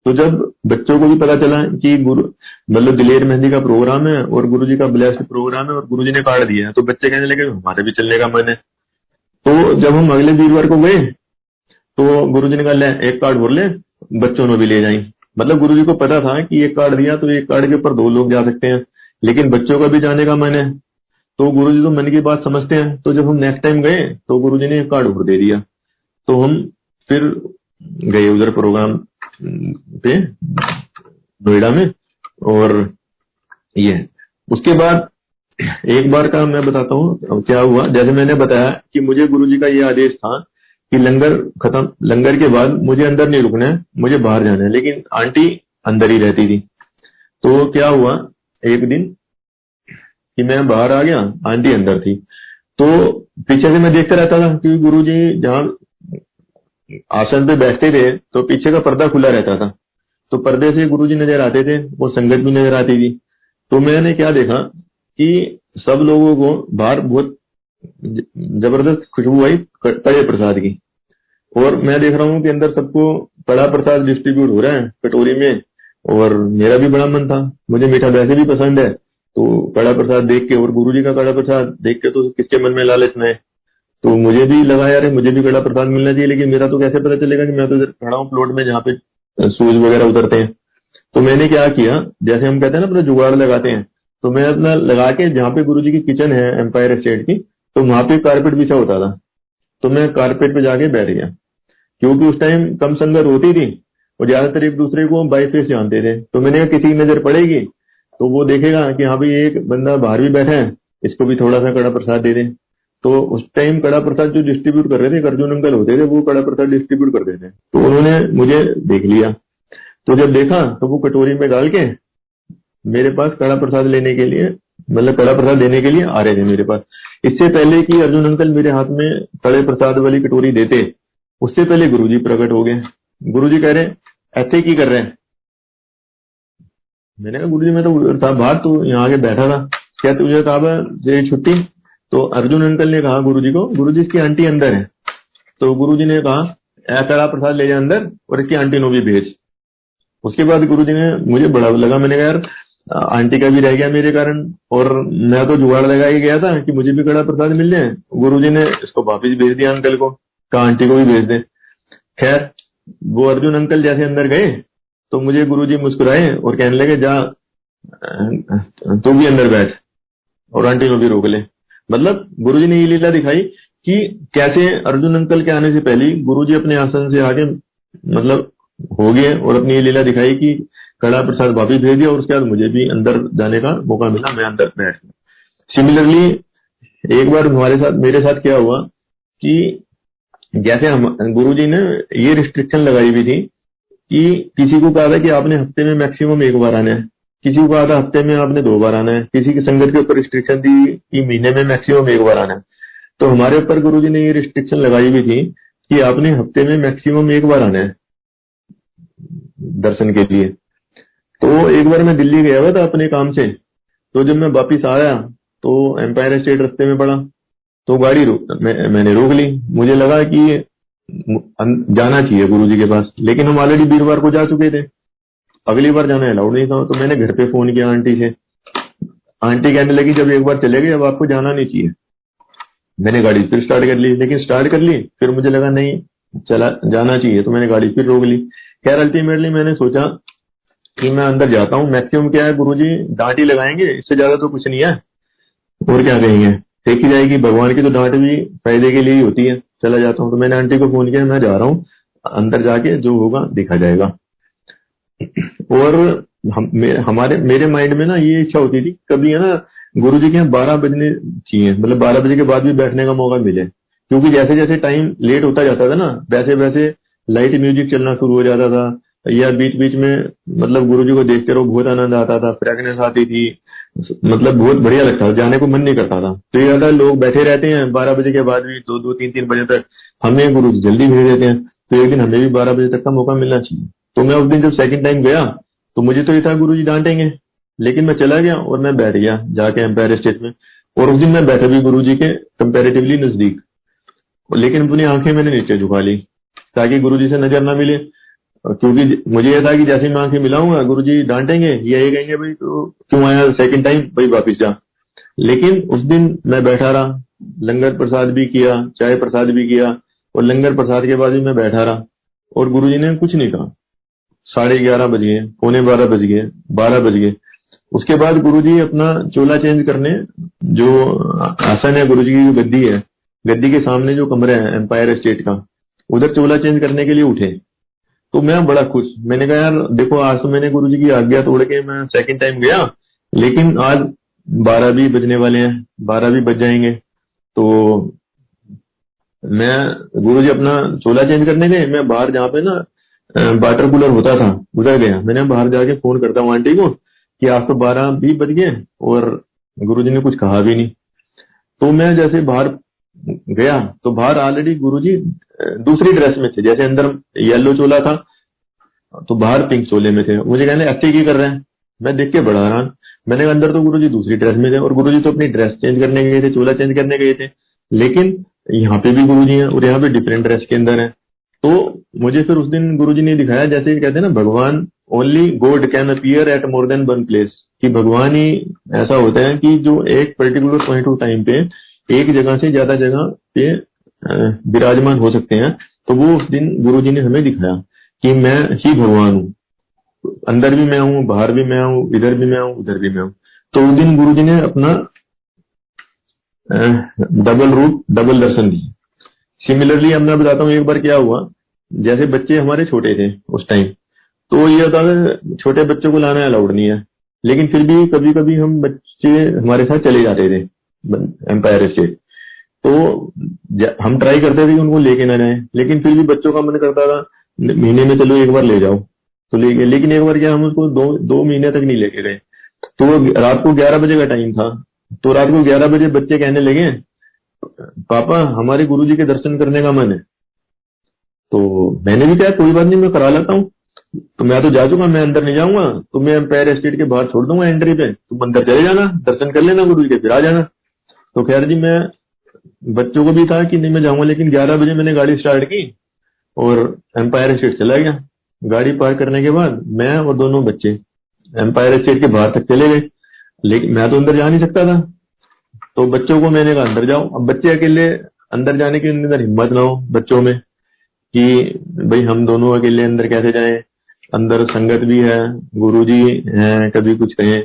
Speaker 1: तो जब बच्चों को भी पता चला कि गुरु मतलब दिलेर मेहंदी का प्रोग्राम है और गुरु जी का ब्लेस्ड प्रोग्राम है और गुरु जी ने कार्ड दिया है तो बच्चे कहने लगे, हमारे भी चलने का मन है। तो जब हम अगले वीरवार को गए तो गुरु जी ने कहा एक कार्ड भर ले, बच्चों ने भी ले जाए। मतलब गुरु जी को पता था कि एक कार्ड दिया तो एक कार्ड के ऊपर दो लोग जा सकते हैं, लेकिन बच्चों का भी जाने का मन है। तो गुरु जी तो मन की बात समझते हैं। तो जब हम नेक्स्ट टाइम गए तो गुरु जी ने कार्ड भर दे दिया। तो हम फिर गए उधर प्रोग्राम पे, नोएडा में, और ये। उसके बाद एक बार का मैं बताता हूँ क्या हुआ। जैसे मैंने बताया कि मुझे गुरु जी का ये आदेश था कि लंगर खत्म, लंगर के बाद मुझे अंदर नहीं रुकना है, मुझे बाहर जाना है। लेकिन आंटी अंदर ही रहती थी। तो क्या हुआ, एक दिन कि मैं बाहर आ गया, आंटी अंदर थी। तो पीछे से मैं देखता रहता था कि गुरु जी जहाँ आसन पे बैठते थे तो पीछे का पर्दा खुला रहता था। तो पर्दे से गुरु जी नज़र आते थे, वो संगत भी नज़र आती थी। तो मैंने क्या देखा कि सब लोगों को बाहर बहुत ज़बरदस्त खुशबू आई कड़े प्रसाद की। और मैं देख रहा हूँ कि अंदर सबको कड़ा प्रसाद डिस्ट्रीब्यूट हो रहा है, कटोरी में, और मेरा भी बड़ा मन था। मुझे मीठा वैसे भी पसंद है। तो कड़ा प्रसाद देख के, और गुरु जी का कड़ा प्रसाद देख के तो किसके मन में लालच में तो मुझे भी लगा, यार, मुझे भी कड़ा प्रसाद मिलना चाहिए, लेकिन मेरा तो कैसे पता चलेगा कि मैं तो खड़ा हूँ प्लॉट में जहाँ पे सूज वगैरह उतरते हैं? तो मैंने क्या किया, जैसे हम कहते हैं ना, अपना जुगाड़ लगाते हैं तो मैं अपना लगा के जहाँ पे गुरु जी की किचन है एम्पायर स्टेट की तो वहाँ पे कारपेट बिछा होता था। तो मैं कारपेट पे जाके बैठ गया, क्योंकि उस टाइम कम संगत होती थी, और ज़्यादातर एक दूसरे को हम बाई फेस जानते थे। तो मैंने किसी की नज़र पड़ेगी? तो वो देखेगा कि हाँ भाई एक बंदा बाहर भी बैठा है, इसको भी थोड़ा सा कड़ा प्रसाद दे दें। तो उस टाइम कड़ा प्रसाद जो डिस्ट्रीब्यूट कर रहे थे, अर्जुन अंकल होते थे, वो कड़ा प्रसाद डिस्ट्रीब्यूट करते थे तो उन्होंने मुझे देख लिया। तो जब देखा तो वो कटोरी में डाल के मेरे पास कड़ा प्रसाद लेने के लिए मतलब कड़ा प्रसाद देने के लिए आ रहे थे मेरे पास। इससे पहले कि अर्जुन अंकल मेरे हाथ में कड़े प्रसाद वाली कटोरी देते, उससे पहले गुरुजी प्रकट हो गए। गुरुजी कह रहे ऐसे की कर रहे हैं? मैंने कहा गुरु जी मैं तो बाहर तो यहाँ आके बैठा था। क्या तुझे कहा तेरी छुट्टी? तो अर्जुन अंकल ने कहा गुरु जी को, गुरुजी, इसकी आंटी अंदर है। तो गुरुजी ने कहा कड़ा प्रसाद, ले जा अंदर और इसकी आंटी नो भी भेज। उसके बाद गुरु जी ने मुझे बड़ा लगा। मैंने कहा, यार, आंटी का भी रह गया मेरे कारण और मैं तो जुगाड़ लगा ही गया था कि मुझे भी कड़ा प्रसाद मिल जाए। गुरु जी ने इसको वापिस भेज दिया अंकल को, कहा, आंटी को भी भेज दे। खैर, वो अर्जुन अंकल जैसे अंदर गए तो मुझे गुरु जी मुस्कुराए और कहने लगे, जा, तू भी अंदर बैठ और आंटी को भी रोक ले। मतलब गुरु जी ने ये लीला दिखाई कि कैसे अर्जुन अंकल के आने से पहले गुरु जी अपने आसन से आगे मतलब हो गए और अपनी ये लीला दिखाई कि कड़ा प्रसाद वापिस भेज दिया और उसके बाद मुझे भी अंदर जाने का मौका मिला, मैं अंदर बैठ गया। सिमिलरली एक बार हमारे साथ, मेरे साथ क्या हुआ कि जैसे हम गुरु जी ने ये रिस्ट्रिक्शन लगाई हुई थी कि किसी को कहा था कि आपने हफ़्ते में मैक्सिमम एक बार आना है। किसी को कहा था हफ़्ते में आपने दो बार आना है। किसी की संगत के ऊपर रिस्ट्रिक्शन थी कि महीने में मैक्सिमम एक बार आना है। तो हमारे ऊपर गुरु जी ने ये रिस्ट्रिक्शन लगाई हुई थी कि आपने हफ़्ते में मैक्सिमम एक बार आना है दर्शन के लिए। तो एक बार मैं दिल्ली गया हुआ था अपने काम से। तो जब मैं वापिस आया तो एम्पायर स्टेट रस्ते में पड़ा। तो गाड़ी रो, मैं, मैंने रोक ली। मुझे लगा कि जाना चाहिए गुरु जी के पास। लेकिन हम ऑलरेडी वीरवार को जा चुके थे। अगली बार जाना अलाउड नहीं था तो मैंने घर पे फ़ोन किया आंटी से। आंटी कहने लगी, जब एक बार चले गए, अब आपको जाना नहीं चाहिए। मैंने गाड़ी फिर स्टार्ट कर ली। लेकिन स्टार्ट कर ली, फिर मुझे लगा, नहीं, चला, जाना चाहिए। तो मैंने गाड़ी फिर रोक ली। खैर अल्टीमेटली मैंने सोचा कि मैं अंदर जाता हूँ। मैक्सिमम क्या है गुरुजी? डांट ही लगाएँगे, इससे ज़्यादा तो कुछ नहीं है। और क्या कहेंगे? देखी जाएगी, भगवान की तो डांट भी फ़ायदे के लिए ही होती है। चला जाता हूँ। तो मैंने आंटी को फ़ोन किया मैं जा रहा हूँ। अंदर जाके जो होगा देखा जाएगा। और हम, मे, हमारे मेरे माइंड में ना ये इच्छा होती थी कभी है ना गुरु जी के यहाँ बारह बजने चाहिए। मतलब बारह बजे के बाद भी बैठने का मौका मिले। क्योंकि जैसे जैसे टाइम लेट होता जाता था ना वैसे वैसे लाइट म्यूज़िक चलना शुरू हो जाता था। या बीच बीच में मतलब गुरु जी को देखते रहो बहुत आनंद आता था। फ्रेगनेंस आती थी। मतलब बहुत बढ़िया लगता था, जाने को मन नहीं करता था। तो ये ज़्यादा लोग बैठे रहते हैं, बारह बजे के बाद भी, दो दो, तीन तीन बजे तक हमें गुरु जल्दी भेज देते हैं। तो एक दिन हमें भी बारह बजे तक का मौका मिलना चाहिए। तो मैं उस दिन जब सेकंड टाइम गया तो मुझे तो ये था गुरु जी डांटेंगे। लेकिन मैं चला गया और मैं बैठ गया जाके एम्पायर स्टेट में। और उस दिन मैं बैठा भी गुरु जी के कंपेरेटिवली नज़दीक। लेकिन अपनी आँखें मैंने नीचे झुका ली, ताकि गुरु जी से नज़र ना मिले। क्योंकि मुझे यह था कि जैसे मैं आँखें मिलाऊँगा गुरु जी डांटेंगे, या ये कहेंगे, भाई तो क्यों आया सेकंड टाइम भाई, वापिस जा. लेकिन उस दिन मैं बैठा रहा, लंगर प्रसाद भी किया, चाय प्रसाद भी किया, और लंगर प्रसाद के बाद भी मैं बैठा रहा, और गुरु जी ने कुछ नहीं कहा। साढ़े ग्यारह बज गए, पौने बारह बज गए, बारह बज गए। उसके बाद गुरु जी अपना चोला चेंज करने, जो आसन है गुरुजी की, जो गद्दी है, गद्दी के सामने जो कमरे है एम्पायर स्टेट का, उधर चोला चेंज करने के लिए उठे। तो मैं बड़ा खुश। मैंने कहा, यार, देखो, आज तो मैंने गुरु जी की आज्ञा तोड़ के मैं सेकंड टाइम गया, लेकिन आज बारह भी बजने वाले हैं, बारह भी बज जाएँगे। तो मैं गुरु जी अपना चोला चेंज करने गए। मैं बाहर जहाँ पे ना वाटर कूलर होता था, उधर गया। मैंने बाहर जाके फ़ोन करता हूँ आंटी को कि आज तो बारह भी बज गए और गुरु जी ने कुछ कहा भी नहीं। तो मैं जैसे बाहर गया। तो बाहर ऑलरेडी गुरुजी, दूसरी ड्रेस में थे, जैसे अंदर येलो चोला था तो बाहर पिंक चोले में थे। मुझे कहने अच्छे की कर रहे हैं? मैं देख के बड़ा रहा मैंने अंदर तो गुरुजी दूसरी ड्रेस में थे और गुरुजी तो अपनी ड्रेस चेंज करने गए थे, चोला चेंज करने गए थे। लेकिन यहाँ पे भी गुरुजी हैं और यहाँ पे डिफरेंट ड्रेस के अंदर है। तो मुझे फिर उस दिन गुरुजी ने दिखाया, जैसे कहते हैं ना, भगवान only god can appear at more than one place कि भगवान ही ऐसा होता है कि जो एक पर्टिकुलर पॉइंट ऑफ़ टाइम पे एक जगह से ज़्यादा जगह पे विराजमान हो सकते हैं। तो वो उस दिन गुरु जी ने हमें दिखाया कि मैं ही भगवान हूँ। अंदर भी मैं हूँ, बाहर भी मैं हूँ, इधर भी मैं हूँ, उधर भी मैं हूँ। तो उस दिन गुरु जी ने अपना डबल रूप डबल दर्शन दिया सिमिलरली अब मैं बताता हूँ एक बार क्या हुआ। जैसे बच्चे हमारे छोटे थे उस टाइम तो ये होता है छोटे बच्चों को लाना अलाउड नहीं है। लेकिन फिर भी कभी कभी हम बच्चे हमारे साथ चले जाते थे। एम्पायर स्टेट तो हम ट्राई करते थे कि उनको लेके ना जाए, लेकिन फिर भी बच्चों का मन करता था, महीने में चलो एक बार ले जाओ। तो ले गए लेकिन एक बार क्या हम उसको दो दो महीने तक नहीं लेके गए। तो रात को ग्यारह बजे का टाइम था। तो रात को ग्यारह बजे बच्चे कहने लगे, पापा, हमारे गुरु जी के दर्शन करने का मन है। तो मैंने भी कहा, कोई बात नहीं, मैं करा लेता हूँ। तो मैं तो जा चुका, मैं अंदर नहीं जाऊँगा। तो मैं एम्पायर स्टेट के बाहर छोड़ दूँगा एंट्री पे। तुम अंदर चले जाना, दर्शन कर लेना गुरु जी के, फिर आ जाना। तो खैर जी, मैं बच्चों को भी था कि नहीं मैं जाऊँगा, लेकिन ग्यारह बजे मैंने गाड़ी स्टार्ट की और एम्पायर स्टेट चला गया। गाड़ी पार्क करने के बाद मैं और दोनों बच्चे एम्पायर स्टेट के बाहर तक चले गए। लेकिन मैं तो अंदर जा नहीं सकता था। तो बच्चों को मैंने कहा, अंदर जाओ। अब बच्चे अकेले अंदर जाने की अंदर हिम्मत ना हो बच्चों में कि भाई हम दोनों अकेले अंदर कैसे जाएँ। अंदर संगत भी है, गुरुजी हैं, कभी कुछ कहें।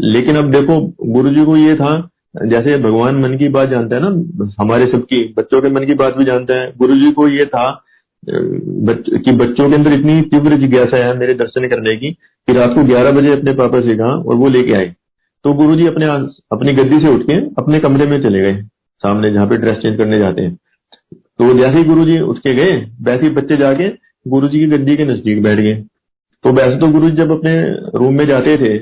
Speaker 1: लेकिन अब देखो, गुरुजी को ये था जैसे भगवान मन की बात जानते हैं ना, हमारे सबकी, बच्चों के मन की बात भी जानते हैं। गुरु जी को ये था कि बच्चों के अंदर इतनी तीव्र जिज्ञासा है मेरे दर्शन करने की, कि रात को 11 बजे अपने पापा से कहा और वो लेके आए। तो गुरु जी अपने अपनी गद्दी से उठ के अपने कमरे में चले गए, सामने जहाँ पे ड्रेस चेंज करने जाते हैं। तो जैसे ही गुरु जी उठ के गए, वैसे ही बच्चे जाके गुरु जी की गद्दी के नज़दीक बैठ गए। तो वैसे तो गुरु जी जब अपने रूम में जाते थे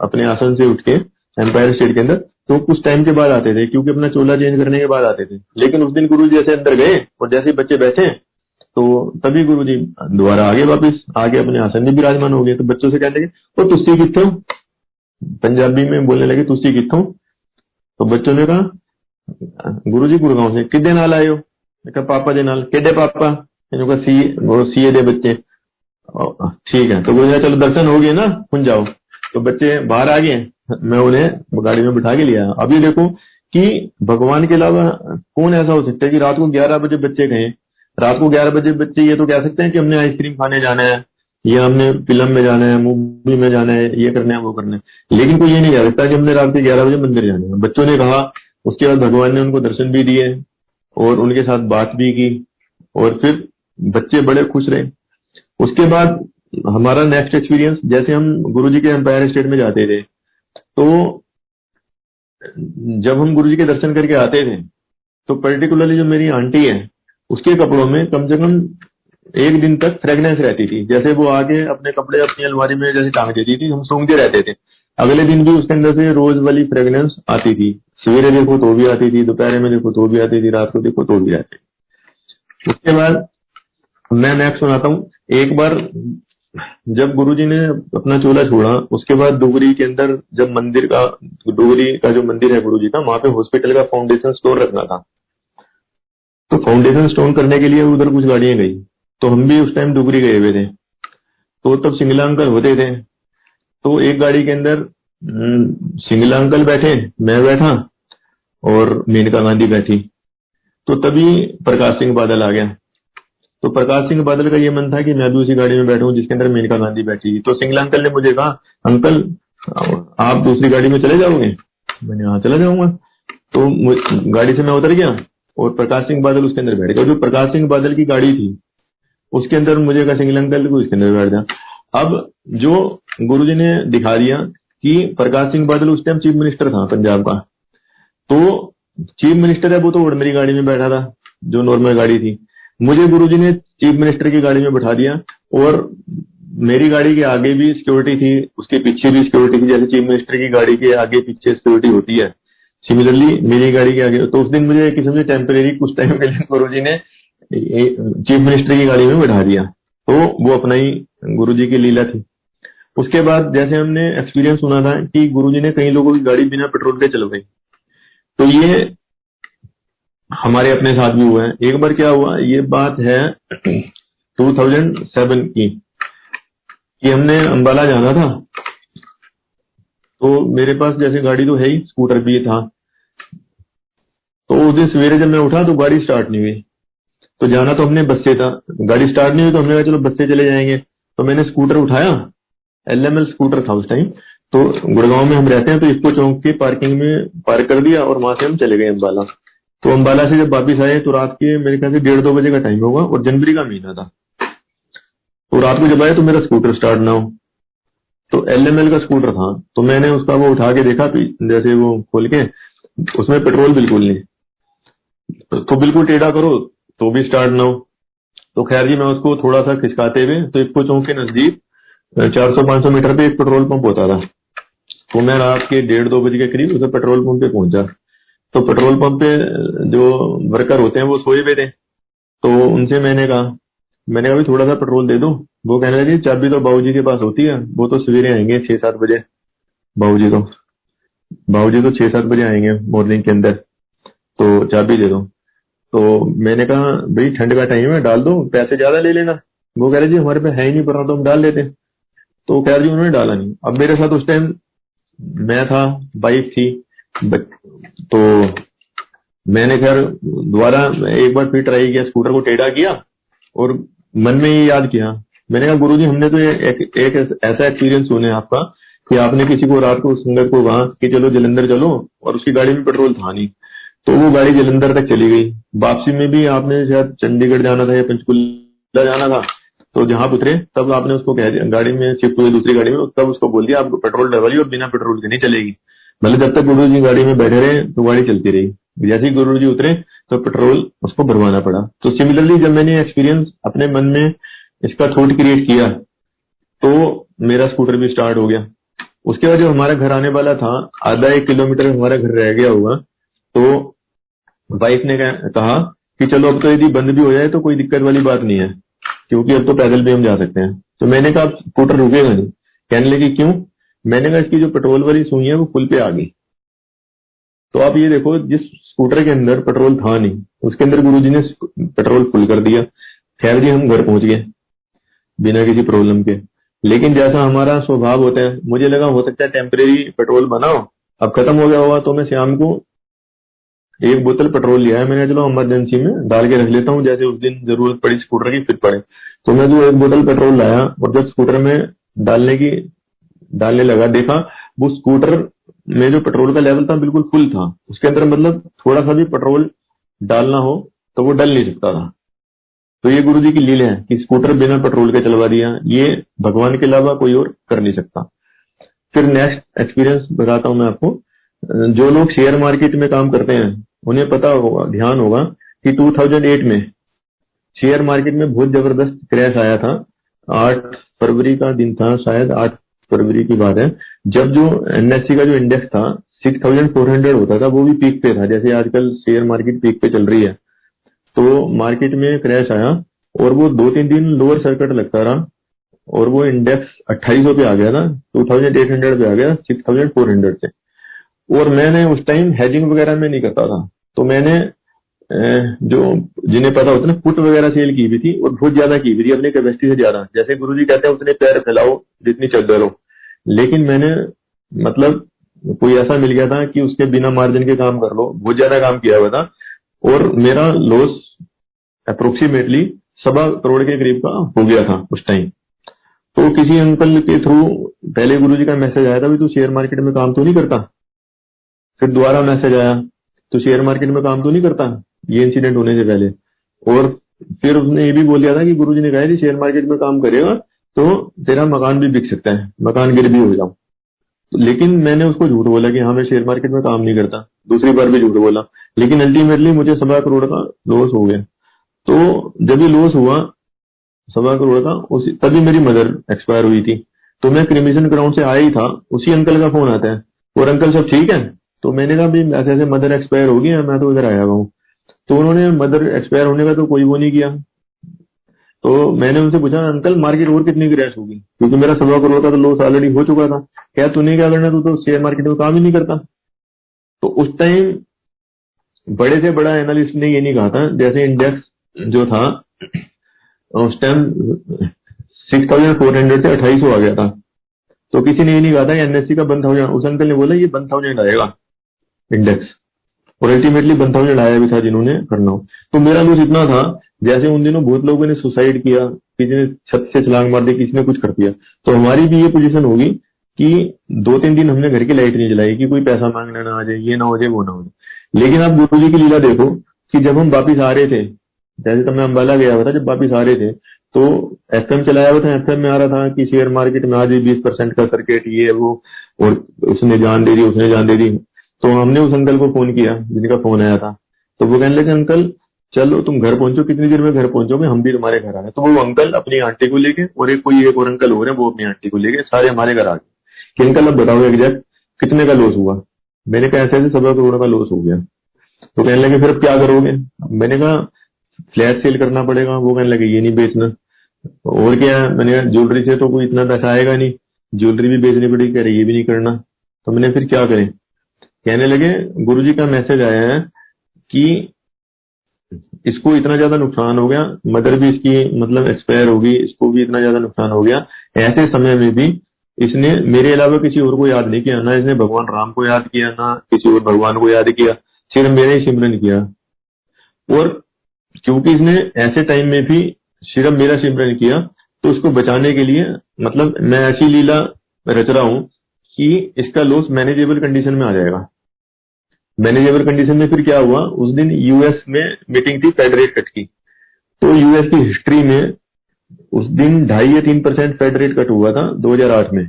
Speaker 1: अपने आसन से उठ के एम्पायर स्टेट के अंदर तो कुछ टाइम के बाद आते थे, क्योंकि अपना चोला चेंज करने के बाद आते थे। लेकिन उस दिन गुरु जी जैसे अंदर गए, और जैसे बच्चे बैठे तो तभी गुरु जी दोबारा आगे वापिस, आगे अपने आसन में विराजमान हो गए। तो बच्चों से कहते वो तुस्सी कितो पंजाबी में बोलने लगे तुस्सी कितो तो बच्चों ने कहा गुरु जी गुड़गांव से किदे नाल आयो कहा, पापा के नाल केडे पापा? सी, वो सीए दे बच्चे। ठीक है तो बोले चलो, दर्शन हो गए ना सुन जाओ। तो बच्चे बाहर आ गए। मैं उन्हें गाड़ी में बिठा के लिया। अभी देखो कि भगवान के अलावा कौन ऐसा हो सकता है कि रात को ग्यारह बजे बच्चे कहें रात को ग्यारह बजे बच्चे ये तो कह सकते हैं कि हमने आइसक्रीम खाने जाना है, या हमने फ़िल्म में जाना है, मूवी में जाना है, ये करना है, वो करना है। लेकिन कोई ये नहीं कह सकता कि हमने रात के ग्यारह बजे मंदिर जाना है। बच्चों ने कहा, उसके बाद भगवान ने उनको दर्शन भी दिए और उनके साथ बात भी की और फिर बच्चे बड़े खुश रहे। उसके बाद हमारा नेक्स्ट एक्सपीरियंस जैसे हम गुरु जी के एम्पायर स्टेट में जाते थे तो जब हम गुरु जी के दर्शन करके आते थे तो पर्टिकुलरली जो मेरी आंटी है, उसके कपड़ों में कम से कम एक दिन तक फ्रेगनेंस रहती थी। जैसे वो आगे अपने कपड़े अपनी अलमारी में जैसे टांग देती थी, हम सूंघते रहते थे। अगले दिन भी उसके अंदर से रोज वाली फ्रेगनेंस आती थी। सवेरे देखो तो भी आती थी, दोपहर में देखो तो भी आती थी, रात को देखो तो भी आती थी। उसके बाद मैं नेक्स्ट सुनाता हूँ। एक बार जब गुरुजी ने अपना चोला छोड़ा उसके बाद डोगरी के अंदर जब मंदिर का डोगरी का जो मंदिर है गुरुजी का वहाँ पे हॉस्पिटल का फाउंडेशन स्टोर रखना था। तो फाउंडेशन स्टोन करने के लिए उधर कुछ गाड़ियाँ गई। तो हम भी उस टाइम डुगरी गए हुए थे। तो तब सिंगला अंकल होते थे। तो एक गाड़ी के अंदर हम्म, सिंगला अंकल बैठे मैं बैठा और मेनका गांधी बैठी। तो तभी प्रकाश सिंह बादल आ गया। तो प्रकाश सिंह बादल का ये मन था कि मैं भी उसी गाड़ी में बैठूं जिसके अंदर मेनका गांधी बैठी थी। तो सिंगला अंकल ने मुझे कहा, अंकल, आप दूसरी गाड़ी में चले जाओगे? मैंने हाँ चला जाऊँगा। तो गाड़ी से मैं उतर गया और प्रकाश सिंह बादल उसके अंदर बैठ गया जो प्रकाश सिंह बादल की गाड़ी थी, उसके अंदर मुझे कहा, सिंगल अंकल को अंदर बैठ जाए अब जो गुरुजी ने दिखा दिया कि प्रकाश सिंह बादल उस टाइम चीफ मिनिस्टर था पंजाब का तो चीफ मिनिस्टर है वो तो मेरी गाड़ी में बैठा था, जो नॉर्मल गाड़ी थी। मुझे गुरुजी ने चीफ मिनिस्टर की गाड़ी में बैठा दिया और मेरी गाड़ी के आगे भी सिक्योरिटी थी, उसके पीछे भी सिक्योरिटी थी, जैसे चीफ मिनिस्टर की गाड़ी के आगे पीछे सिक्योरिटी होती है। सिमिलरली मेरी गाड़ी के आगे तो उस दिन मुझे किसी से टेम्परेरी कुछ टाइम के लिए गुरु ने चीफ मिनिस्टर की गाड़ी में बैठा दिया। तो वो अपना ही गुरु की लीला थी। उसके बाद जैसे हमने एक्सपीरियंस सुना था कि गुरु जी ने कई लोगों की गाड़ी बिना पेट्रोल के चलवाई तो ये हमारे अपने साथ भी हुआ है। एक बार क्या हुआ, ये बात है 2007 की, कि हमने अंबाला जाना था। तो मेरे पास जैसे गाड़ी तो है ही, स्कूटर भी था। तो उस दिन सवेरे जब मैं उठा तो गाड़ी स्टार्ट नहीं हुई। तो जाना तो हमने बस से था। गाड़ी स्टार्ट नहीं हुई तो हमने कहा, चलो बस से चले जाएँगे। तो मैंने स्कूटर उठाया। एलएमएल स्कूटर था उस टाइम तो गुड़गांव में हम रहते हैं तो इसको चौंक के पार्किंग में पार्क कर दिया और वहाँ से हम चले गए अम्बाला तो अम्बाला से जब वापिस आए तो रात के मेरे ख्याल से डेढ़ दो बजे का टाइम होगा और जनवरी का महीना था। तो रात को जब आए तो मेरा स्कूटर स्टार्ट ना हो। तो एलएमएल का स्कूटर था तो मैंने उसका वो उठा के देखा जैसे वो खोल के, उसमें पेट्रोल बिल्कुल नहीं। तो बिल्कुल टेढ़ा करो तो भी स्टार्ट ना हो। तो खैर जी, मैं उसको थोड़ा सा खिसकाते हुए तो इक्को चौक के नज़दीक चार सौ पाँच सौ मीटर पे एक पेट्रोल पंप होता था। तो मैं रात के डेढ़ दो बजे के करीब उसे पेट्रोल पंप पे पहुँचा। तो पेट्रोल पंप पे जो वर्कर होते हैं, वो सोए हुए थे। तो उनसे मैंने कहा मैंने कहा थोड़ा सा पेट्रोल दे दो। वो कहने लगे, चाबी तो बाबूजी के पास होती है, वो तो सवेरे आएँगे छह सात बजे। बाबूजी तो बाबूजी तो छह सात बजे आएँगे मॉर्निंग के अंदर तो चाबी दे दो। तो मैंने कहा, भाई, ठंड का टाइम है, डाल दो, पैसे ज़्यादा ले लेना। वो कह रहे, जी, हमारे पे है ही नहीं, पर तो हम डाल लेते। तो कह रहे, जी, उन्होंने डाला नहीं। अब मेरे साथ उस टाइम मैं था बाइक थी तो मैंने खैर दोबारा एक बार फिर ट्राई किया स्कूटर को टेढ़ा किया और मन में ये याद किया। मैंने कहा गुरुजी हमने तो एक, एक ऐसा एक्सपीरियंस सुने आपका कि आपने किसी को रात को संगत को कहा कि चलो जलंधर चलो और उसकी गाड़ी में पेट्रोल था नहीं। तो वो गाड़ी जलंधर तक चली गई। वापसी में भी आपने शायद चंडीगढ़ जाना था या पंचकुला जाना था तो जहाँ उतरे तब आपने उसको कह दिया गाड़ी में शिफ्ट हुई दूसरी गाड़ी में तब उसको बोल दिया आपको पेट्रोल डलवाइए और बिना पेट्रोल के नहीं चलेगी। मतलब जब तक गुरु जी गाड़ी में बैठे रहे तो गाड़ी चलती रही। जैसे ही गुरु जी उतरे तो पेट्रोल उसको भरवाना पड़ा। तो सिमिलरली जब मैंने एक्सपीरियंस अपने मन में इसका थॉट क्रिएट किया तो मेरा स्कूटर भी स्टार्ट हो गया। उसके बाद जब हमारा घर आने वाला था, आधा एक किलोमीटर हमारा घर रह गया होगा तो वाइफ ने कहा कि चलो अब तो यदि बंद भी हो जाए तो कोई दिक्कत वाली बात नहीं है, क्योंकि अब तो पैदल भी हम जा सकते हैं। तो मैंने कहा स्कूटर रुकेगा नहीं। कहने लगी, क्यों? मैंने कहा इसकी जो पेट्रोल वाली सुई है वो फुल पे आ गई। तो आप ये देखो, जिस स्कूटर के अंदर पेट्रोल था नहीं, उसके अंदर गुरुजी ने पेट्रोल फुल कर दिया। खैर जी, हम घर पहुँच गए, बिना किसी प्रॉब्लम के। लेकिन जैसा हमारा स्वभाव होता है, मुझे लगा हो सकता है टेम्परेरी पेट्रोल बनाओ। अब खत्म हो गया होगा तो मैं शाम को एक बोतल पेट्रोल लिया है मैंने, चलो इमरजेंसी में डाल के रख लेता हूँ, जैसे उस दिन ज़रूरत पड़ी स्कूटर की, फिर पड़े। तो मैं जो एक बोतल पेट्रोल लाया, और जब स्कूटर में डालने की डालने लगा। देखा, वो स्कूटर में जो पेट्रोल का लेवल था, बिल्कुल फुल था। उसके अंदर मतलब थोड़ा सा भी पेट्रोल डालना हो तो वो डल नहीं सकता था। तो ये गुरु जी की लील है कि स्कूटर बिना पेट्रोल के चलवा दिया, ये भगवान के अलावा कोई और कर नहीं सकता। फिर नेक्स्ट एक्सपीरियंस बताता हूँ मैं आपको। जो लोग शेयर मार्केट में काम करते हैं, उन्हें पता होगा, ध्यान होगा कि 2008 में शेयर मार्केट में बहुत ज़बरदस्त क्रैश आया था। आठ फरवरी का दिन था, शायद आठ फरवरी की बात है। जब जो एनएससी का जो इंडेक्स था 6400 होता था, वो भी पीक पे था। जैसे आजकल शेयर मार्केट पीक पे चल रही है। तो मार्केट में क्रैश आया और वो दो तीन दिन लोअर सर्किट लगता रहा और वो इंडेक्स अट्ठाईस पे आ गया था 2800 पे आ गया 6400 से। और मैंने उस टाइम हेजिंग वगैरह में नहीं करता था। तो मैंने जो जिन्हें पता होता ना, पुट वगैरह सेल की हुई थी, और बहुत ज़्यादा की हुई थी, अपनी कैपेसिटी से ज़्यादा। जैसे गुरु जी कहते हैं उतने पैर फैलाओ, जितनी चद्दर हो लेकिन मैंने मतलब कोई ऐसा मिल गया था कि उसके बिना मार्जिन के काम कर लो। बहुत ज़्यादा काम किया हुआ था। और मेरा लॉस अप्रोक्सीमेटली सवा करोड़ के करीब का हो गया था उस टाइम तो किसी अंकल के थ्रू पहले गुरु जी का मैसेज आया था भी तू शेयर मार्केट में काम तो नहीं करता? फिर दोबारा मैसेज आया। तो शेयर मार्केट में काम तो नहीं करता। ये इंसिडेंट होने से पहले। और फिर उसने ये भी बोल दिया था कि गुरु जी ने कहा कि शेयर मार्केट में काम करेगा तो तेरा मकान भी बिक सकता है। मकान गिर भी हो तो लेकिन मैंने उसको झूठ बोला कि हाँ मैं शेयर मार्केट में काम नहीं करता। दूसरी बार भी झूठ बोला। लेकिन अल्टीमेटली मुझे सवा करोड़ का लॉस हो गया। तो जब ये लॉस हुआ, सवा करोड़ का, उसी, तभी मेरी मदर एक्सपायर हुई थी। तो मैं क्रिमिशन ग्राउंड से आया ही था। उसी अंकल का फ़ोन आता है। और अंकल सब ठीक है? तो मैंने कहा भी ऐसे ऐसे मदर एक्सपायर हो होगी मैं तो इधर आया हुआ हूँ। तो उन्होंने मदर एक्सपायर होने का तो कोई वो नहीं किया। तो मैंने उनसे पूछा, अंकल मार्केट और कितनी क्रैश होगी? क्योंकि मेरा सवा करोड़ का तो लॉस ऑलरेडी हो चुका था। क्या तूने क्या करना तू तो शेयर मार्केट में काम ही नहीं करता। तो उस टाइम बड़े से बड़ा एनालिस्ट ने ये नहीं कहा था। जैसे इंडेक्स जो था, उस time six thousand four hundred से अट्ठाईस आ गया था। तो किसी ने ये नहीं कहा था एनएससी का वन थाउज़ेंड उस अंकल ने बोला, ये वन थाउज़ेंड आएगा। इंडेक्स और अल्टीमेटली वन थाउज़ेंड आया भी था जिन्होंने करना। हो तो मेरा लॉस इतना था, जैसे उन दिनों बहुत लोगों ने सुसाइड किया, किसी ने छत से छलांग मार दी, किसी ने कुछ कर दिया। तो हमारी भी ये पोजीशन होगी कि दो तीन दिन हमने घर की लाइट नहीं जलाई, कि कोई पैसा मांगने ना आ जाए, ये ना हो जाए, वो ना हो जाए। लेकिन आप गुरु जी की लीला देखो, कि जब हम वापिस आ रहे थे, जैसे तब मैं अम्बाला गया हुआ था, जब वापिस आ रहे थे तो एफएम चलाया हुआ था एफ़ में आ रहा था कि शेयर मार्केट में आज बीस परसेंट का सर्किट ये, वो, और उसने जान दे दी, उसने जान दे दी। तो हमने उस अंकल को फ़ोन किया जिनका फ़ोन आया था। तो वो कहने लगे, अंकल, चलो, तुम घर पहुंचो। कितनी देर में घर पहुंचोगे हम भी तुम्हारे घर आ गए तो वो अंकल अपनी आंटी को लेके, और एक कोई एक और अंकल हो रहे हैं, वो अपनी आंटी को लेके सारे हमारे घर आ गए। कि अंकल, अब बताओ एग्जैक्ट कितने का लॉस हुआ? मैंने कहा ऐसे ऐसे सवा करोड़ का लॉस हो गया। तो कहने लगे, फिर अब क्या करोगे? मैंने कहा, फ्लैट सेल करना पड़ेगा। वो कहने लगे, ये नहीं बेचना। और क्या, मैंने कहा, ज्वेलरी से तो कोई इतना पैसा आएगा नहीं। ज्वेलरी भी बेचनी पड़ेगी। कह रहे, ये भी नहीं करना। तो मैंने फिर क्या करें? कहने लगे गुरु जी का मैसेज आया है कि इसको इतना ज़्यादा नुकसान हो गया, मदर भी इसकी मतलब एक्सपायर होगी इसको भी इतना ज़्यादा नुकसान हो गया। ऐसे समय में भी इसने मेरे अलावा किसी और को याद नहीं किया, ना इसने भगवान राम को याद किया, ना किसी और भगवान को याद किया, सिर्फ़ मेरे ही सिमरन किया। और क्योंकि इसने ऐसे टाइम में भी सिर्फ़ मेरा सिमरन किया तो उसको बचाने के लिए मतलब मैं ऐसी लीला रच रहा हूँ कि इसका लॉस मैनेजेबल कंडीशन में आ जाएगा। मैनेजेबल कंडीशन में फिर क्या हुआ? उस दिन यूएस में मीटिंग थी फेड रेट कट की। तो यूएस की हिस्ट्री में उस दिन ढाई या तीन परसेंट फेड रेट कट हुआ था 2008 में।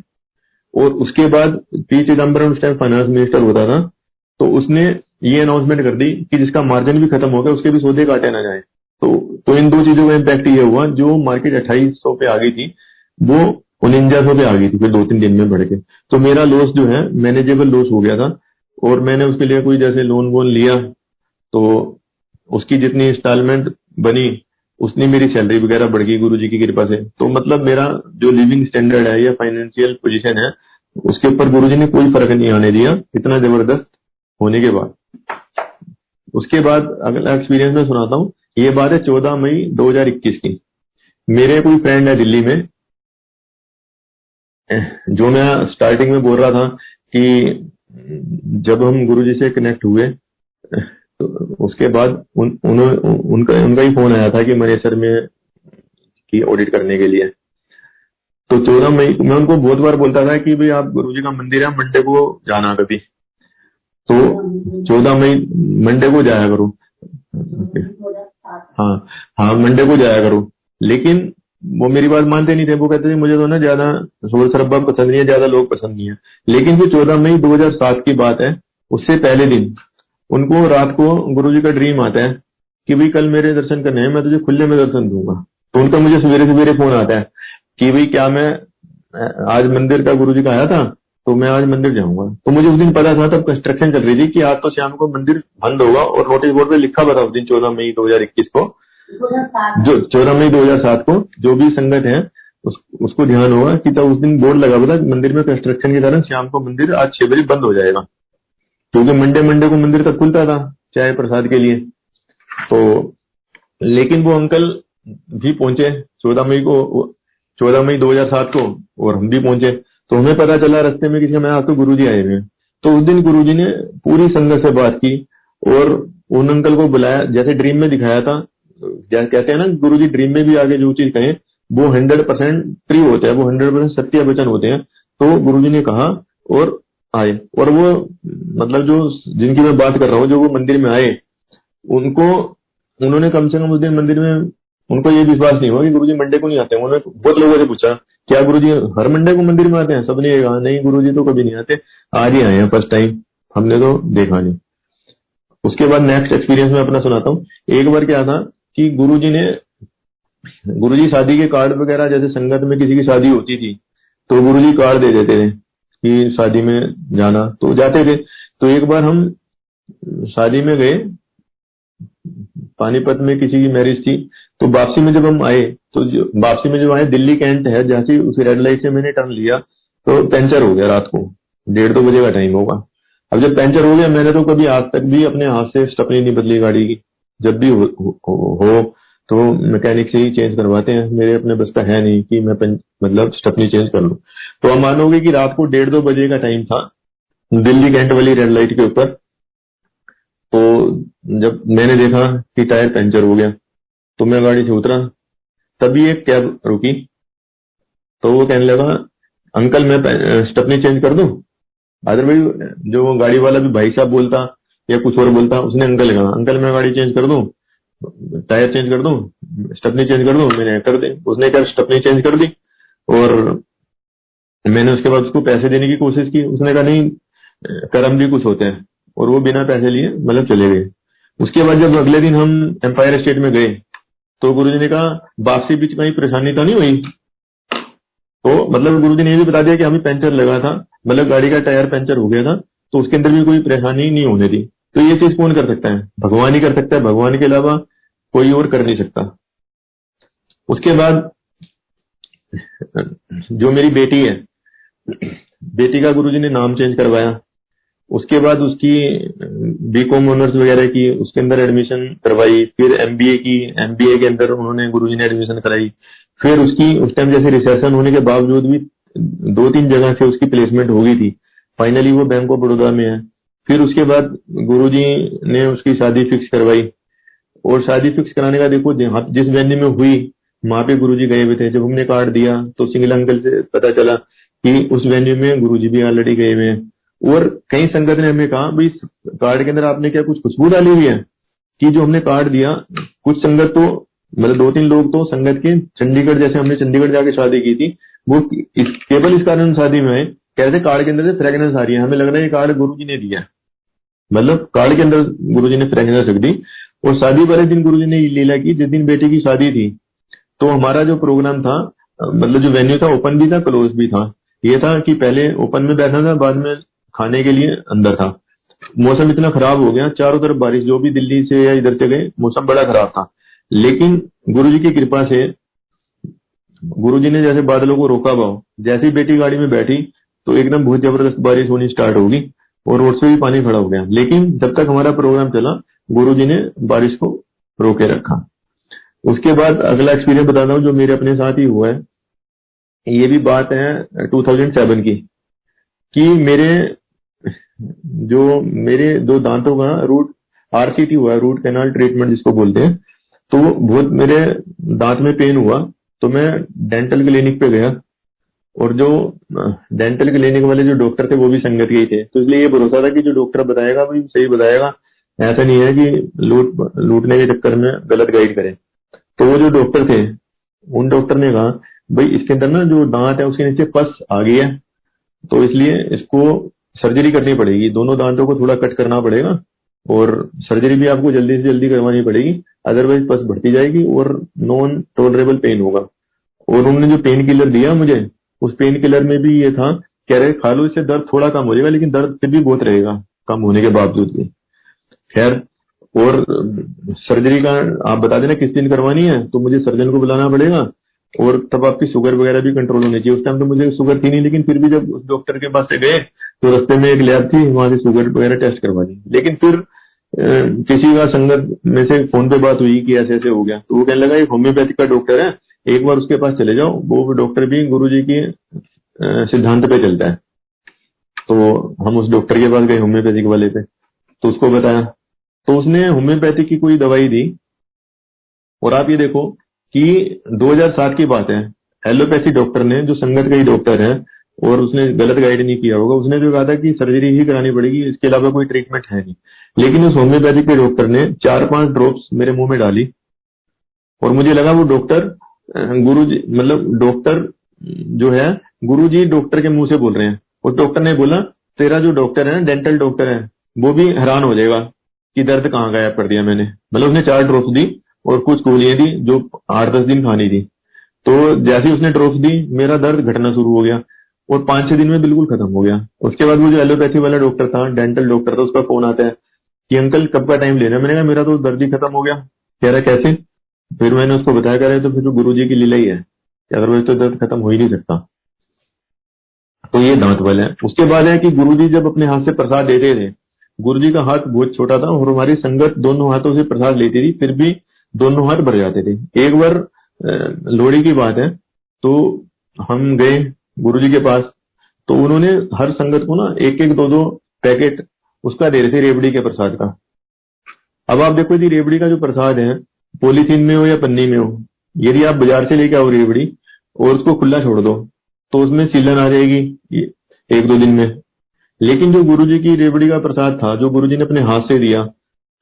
Speaker 1: और उसके बाद पी चिदम्बरम उस टाइम फाइनेंस मिनिस्टर होता था तो उसने ये अनाउंसमेंट कर दी कि जिसका मार्जिन भी खत्म हो गया, उसके भी सौदे काटे ना जाए। तो तो इन दो चीज़ों का इम्पैक्ट ये हुआ। जो मार्केट अट्ठाईस पे आ गई थी, वो उनजा सौ पे आ गई थी, फिर दो तीन दिन में बढ़ के। तो मेरा लॉस जो है मैनेजेबल लॉस हो गया था, और मैंने उसके लिए कोई जैसे लोन वोन लिया तो उसकी जितनी इंस्टॉलमेंट बनी उतनी मेरी सैलरी वगैरह बढ़ गई गुरु जी की कृपा से। तो मतलब मेरा जो लिविंग स्टैंडर्ड है, या फाइनेंशियल पोजीशन है, उसके ऊपर गुरु जी ने कोई फ़र्क नहीं आने दिया, इतना ज़बरदस्त होने के बाद। उसके बाद अगला एक्सपीरियंस में सुनाता हूँ। ये बात है चौदह मई 2021 की। मेरे कोई फ्रेंड है दिल्ली में जो मैं स्टार्टिंग में बोल रहा था कि जब हम गुरुजी से कनेक्ट हुए तो उसके बाद उन, उन, उनका उनका ही फ़ोन आया था कि मनेसर में की ऑडिट करने के लिए। तो चौदह मई मैं उनको बहुत बार बोलता था कि भाई आप गुरु जी का मंदिर है मंडे को जाना कभी। तो चौदह मई मंडे को जाया करो। हाँ हाँ मंडे को जाया करो। लेकिन वो मेरी बात मानते नहीं थे। वो कहते थे, मुझे तो ना ज़्यादा शोर शरबा पसंद नहीं है, ज़्यादा लोग पसंद नहीं है। लेकिन जो चौदह मई 2007 की बात है, उससे पहले दिन उनको रात को गुरु जी का ड्रीम आता है कि भाई कल मेरे दर्शन करने हैं, मैं तुझे खुले में दर्शन दूँगा। तो उनका मुझे सवेरे सवेरे फ़ोन आता है कि भाई क्या मैं आज मंदिर का गुरु जी का आया था तो मैं आज मंदिर जाऊँगा। तो मुझे उस दिन पता था, तब कंस्ट्रक्शन चल रही थी कि आज तो शाम को मंदिर बंद होगा और नोटिस बोर्ड पे लिखा हुआ था उस दिन चौदह मई दो हज़ार इक्कीस को। जो चौदह मई 2007 को जो भी संगत है उस, उसको ध्यान होगा कि तब उस दिन बोर्ड लगा हुआ था मंदिर में कंस्ट्रक्शन के कारण शाम को मंदिर आज छह बजे बंद हो जाएगा। क्योंकि मंडे मंडे को मंदिर तक खुलता था चाय प्रसाद के लिए। तो लेकिन वो अंकल भी पहुँचे चौदह मई को चौदह मई 2007 को और हम भी पहुँचे। तो हमें पता चला रास्ते में किसी मैं आज तो गुरु जी आए हुए तो उस दिन गुरु जी ने पूरी संगत से बात की और उन अंकल को बुलाया जैसे ड्रीम में दिखाया था कहते हैं ना गुरु जी ड्रीम में भी आगे जो चीज़ कहें, वो हंड्रेड परसेंट ट्री होते हैं, वो हंड्रेड परसेंट सत्य वचन होते हैं। तो गुरु जी ने कहा, और आए। और वो मतलब जो, जिनकी मैं बात कर रहा हूँ, जो वो मंदिर में आए, उनको, उन्होंने कम से कम उस दिन मंदिर में, उनको ये विश्वास नहीं हुआ कि गुरु जी मंडे को नहीं आते उन्होंने बहुत लोगों से पूछा, क्या गुरु जी हर मंडे को मंदिर में आते हैं? सबने कहा, नहीं गुरु जी तो कभी नहीं आते। आज ही आए हैं फ़र्स्ट टाइम हमने तो देखा नहीं। उसके बाद नेक्स्ट एक्सपीरियंस में अपना सुनाता हूँ। एक बार क्या था कि गुरु जी ने गुरु जी शादी के कार्ड वगैरह जैसे संगत में किसी की शादी होती थी तो गुरु जी कार्ड दे देते थे कि शादी में जाना तो जाते थे। तो एक बार हम शादी में गए, पानीपत में किसी की मैरिज थी तो वापसी में जब हम आए तो वापसी में जब आए, दिल्ली कैंट है जैसे उसी रेड लाइट से मैंने टर्न लिया तो पंचर हो गया रात को, डेढ़ दो बजे का टाइम होगा। अब जब पंचर हो गया, मैंने तो कभी आज तक भी अपने हाथ से स्टपनी नहीं बदली गाड़ी की। जब भी हो, तो मैकेनिक से ही चेंज करवाते हैं। मेरे अपने बस का है नहीं कि मैं मतलब स्टपनी चेंज कर लूँ। तो हम मानोगे कि रात को डेढ़ दो बजे का टाइम था दिल्ली कैंट वाली रेड लाइट के ऊपर। तो जब मैंने देखा कि टायर पंचर हो गया तो मैं गाड़ी से उतरा तभी एक कैब रुकी। तो वो कहने लगा अंकल मैं स्टपनी चेंज कर दूँ? अदरवाइज़ जो गाड़ी वाला भी भाई साहब बोलता या कुछ और बोलता, उसने अंकल कहा, अंकल, मैं गाड़ी चेंज कर दूँ? टायर चेंज कर दूँ? स्टपनी चेंज कर दूँ? मैंने कर दी। उसने क्या स्टपनी चेंज कर दी? और मैंने उसके बाद उसको पैसे देने की कोशिश की। उसने कहा, नहीं, कर्म भी कुछ होते हैं। और वो बिना पैसे लिए मतलब चले गए। उसके बाद जब अगले दिन हम एम्पायर स्टेट में गए तो गुरु ने कहा, वापसी बीच कहीं परेशानी तो नहीं हुई? तो मतलब गुरु जी ने ये भी बता दिया कि हमें पंचर लगा था मतलब गाड़ी का टायर पंचर हो गया था तो उसके अंदर भी कोई परेशानी नहीं होने दी। तो ये चीज़ कौन कर सकता है? भगवान ही कर सकता है। भगवान के अलावा कोई और कर नहीं सकता। उसके बाद, जो मेरी बेटी है, बेटी का गुरुजी ने नाम चेंज करवाया। उसके बाद उसकी बी कॉम ऑनर्स वगैरह की, उसके अंदर एडमिशन करवाई। फिर एमबीए की एमबीए के अंदर उन्होंने गुरुजी ने एडमिशन कराई। फिर उसकी, उस टाइम जैसे रिसेशन होने के बावजूद भी दो तीन जगह से उसकी प्लेसमेंट हो गई थी। फाइनली वो बैंक ऑफ़ बड़ौदा में है। फिर उसके बाद गुरुजी ने उसकी शादी फिक्स करवाई। और शादी फिक्स कराने का देखो जिस वेन्यू में हुई, वहाँ पे गुरुजी गए हुए थे। जब हमने कार्ड दिया तो सिंगल अंकल से पता चला कि उस वेन्यू में गुरुजी भी ऑलरेडी गए हुए हैं। और कई संगत ने हमें कहा, भाई कार्ड के अंदर आपने क्या कुछ खुशबू डाली हुई है? कि जो हमने कार्ड दिया, कुछ संगत तो मतलब दो तीन लोग तो संगत के चंडीगढ़, जैसे हमने चंडीगढ़ जाके शादी की थी, वो केवल इस कारण शादी में आए कह रहे थे, कार्ड के अंदर से फ्रेगनेंस आ रही है। हमें लग रहा है ये कार्ड गुरु जी ने दिया। मतलब कार्ड के अंदर गुरु जी ने फ्रेगनेंस रख दी और शादी वाले दिन गुरु जी ने लीला की, जिस दिन बेटी की शादी थी। तो हमारा जो प्रोग्राम था मतलब जो वेन्यू था, ओपन भी था, क्लोज भी था। ये था कि पहले ओपन में बैठा था, बाद में खाने के लिए अंदर था। मौसम इतना खराब हो गया, चारों तरफ़ बारिश, जो भी दिल्ली से या इधर से गए, मौसम बड़ा खराब था। लेकिन गुरु जी की कृपा से गुरु जी ने जैसे बादलों को रोका भाव जैसे ही बेटी गाड़ी में बैठी तो एकदम बहुत ज़बरदस्त बारिश होनी स्टार्ट होगी और रोड से भी पानी खड़ा हो गया। लेकिन जब तक हमारा प्रोग्राम चला गुरु ने बारिश को रोके रखा। उसके बाद अगला एक्सपीरियंस बताता हूँ जो मेरे अपने साथ ही हुआ है। ये भी बात है 2007 की, कि मेरे जो मेरे दो दांतों का रूट आरसीटी हुआ रूट कैनाल ट्रीटमेंट जिसको बोलते हैं तो बहुत मेरे दांत में पेन हुआ तो मैं डेंटल क्लिनिक पे गया। और जो डेंटल क्लिनिक वाले जो डॉक्टर थे, वो भी संगत के ही थे। तो इसलिए ये भरोसा था कि जो डॉक्टर बताएगा, वो सही बताएगा। ऐसा नहीं है कि लूट, लूटने के चक्कर में गलत गाइड करे। तो वो जो डॉक्टर थे, उन डॉक्टर ने कहा, भाई, इसके अंदर ना जो दांत है, उसके नीचे पस आ गई है। तो इसलिए इसको सर्जरी करनी पड़ेगी। दोनों दांतों को थोड़ा कट करना पड़ेगा और सर्जरी भी आपको जल्दी से जल्दी करवानी पड़ेगी। अदरवाइज़ पस बढ़ती जाएगी और नॉन टोलरेबल पेन होगा। और उन्होंने जो पेन किलर दिया मुझे उस पेन किलर में भी ये था कह रहे खा लो, इससे दर्द थोड़ा कम हो जाएगा, लेकिन दर्द फिर भी बहुत रहेगा, कम होने के बावजूद भी। खैर, और सर्जरी का आप बता देना किस दिन करवानी है तो मुझे सर्जन को बुलाना पड़ेगा, और तब आपकी शुगर वगैरह भी कंट्रोल होनी चाहिए। उस टाइम तो मुझे शुगर थी नहीं, लेकिन फिर भी जब उस डॉक्टर के पास से गए तो रस्ते में एक लैब थी, वहाँ से शुगर वगैरह टेस्ट करवा दी। लेकिन फिर किसी का संगत में से फ़ोन पे बात हुई कि ऐसे ऐसे हो गया तो वो कहने लगा एक होम्योपैथिक का डॉक्टर है एक बार उसके पास चले जाओ, वो डॉक्टर भी गुरु जी की सिद्धांत पे चलता है। तो हम उस डॉक्टर के पास गए होम्योपैथिक वाले पे। तो उसको बताया। तो उसने होम्योपैथिक की कोई दवाई दी। और आप ये देखो कि 2007 की बात है। एलोपैथी डॉक्टर ने, जो संगत का ही डॉक्टर है, और उसने गलत गाइड नहीं किया होगा, उसने जो कहा था कि सर्जरी ही करानी पड़ेगी, इसके अलावा कोई ट्रीटमेंट है नहीं। लेकिन उस होम्योपैथिक के डॉक्टर ने चार पाँच ड्रॉप्स मेरे मुँह में डाली। और मुझे लगा वो डॉक्टर गुरु जी मतलब डॉक्टर जो है गुरु जी डॉक्टर के मुँह से बोल रहे हैं। और डॉक्टर ने बोला, तेरा जो डॉक्टर है ना डेंटल डॉक्टर है, वो भी हैरान हो जाएगा कि दर्द कहाँ गायब कर दिया मैंने। मतलब उसने चार ड्रॉप्स दी और कुछ गोलियाँ दी जो आठ दस दिन खानी थी। तो जैसे उसने ड्रॉप्स दी, मेरा दर्द घटना शुरू हो गया और पाँच छह दिन में बिल्कुल खत्म हो गया। उसके बाद वो जो एलोपैथी वाला डॉक्टर था, डेंटल डॉक्टर था, उसका फ़ोन आता है कि, अंकल, कब का टाइम लेना मैंने कहा, मेरा तो दर्द ही खत्म हो गया। कह रहा, कैसे? फिर मैंने उसको बताया, कह तो फिर तो गुरु जी की लीला ही है। अदरवाइज़ तो दर्द खत्म हो ही नहीं सकता। तो ये दांत बल है। उसके बाद है कि गुरु जी जब अपने हाथ से प्रसाद देते थे गुरु जी का हाथ बहुत छोटा था और हमारी संगत दोनों हाथों से प्रसाद लेती थी, फिर भी दोनों हाथ भर जाते थे। एक बार लोहड़ी की बात है तो हम गए गुरु जी के पास तो उन्होंने हर संगत को ना एक एक दो दो पैकेट उसका दे रहे थे रेबड़ी के प्रसाद का। अब आप देखो यदि रेबड़ी का जो प्रसाद है पॉलीथीन में हो या पन्नी में हो, यदि आप बाज़ार से लेके आओ रेवड़ी और उसको खुला छोड़ दो तो उसमें सीलन आ जाएगी एक दो दिन में। लेकिन जो गुरु जी की रेवड़ी का प्रसाद था, जो गुरु जी ने अपने हाथ से दिया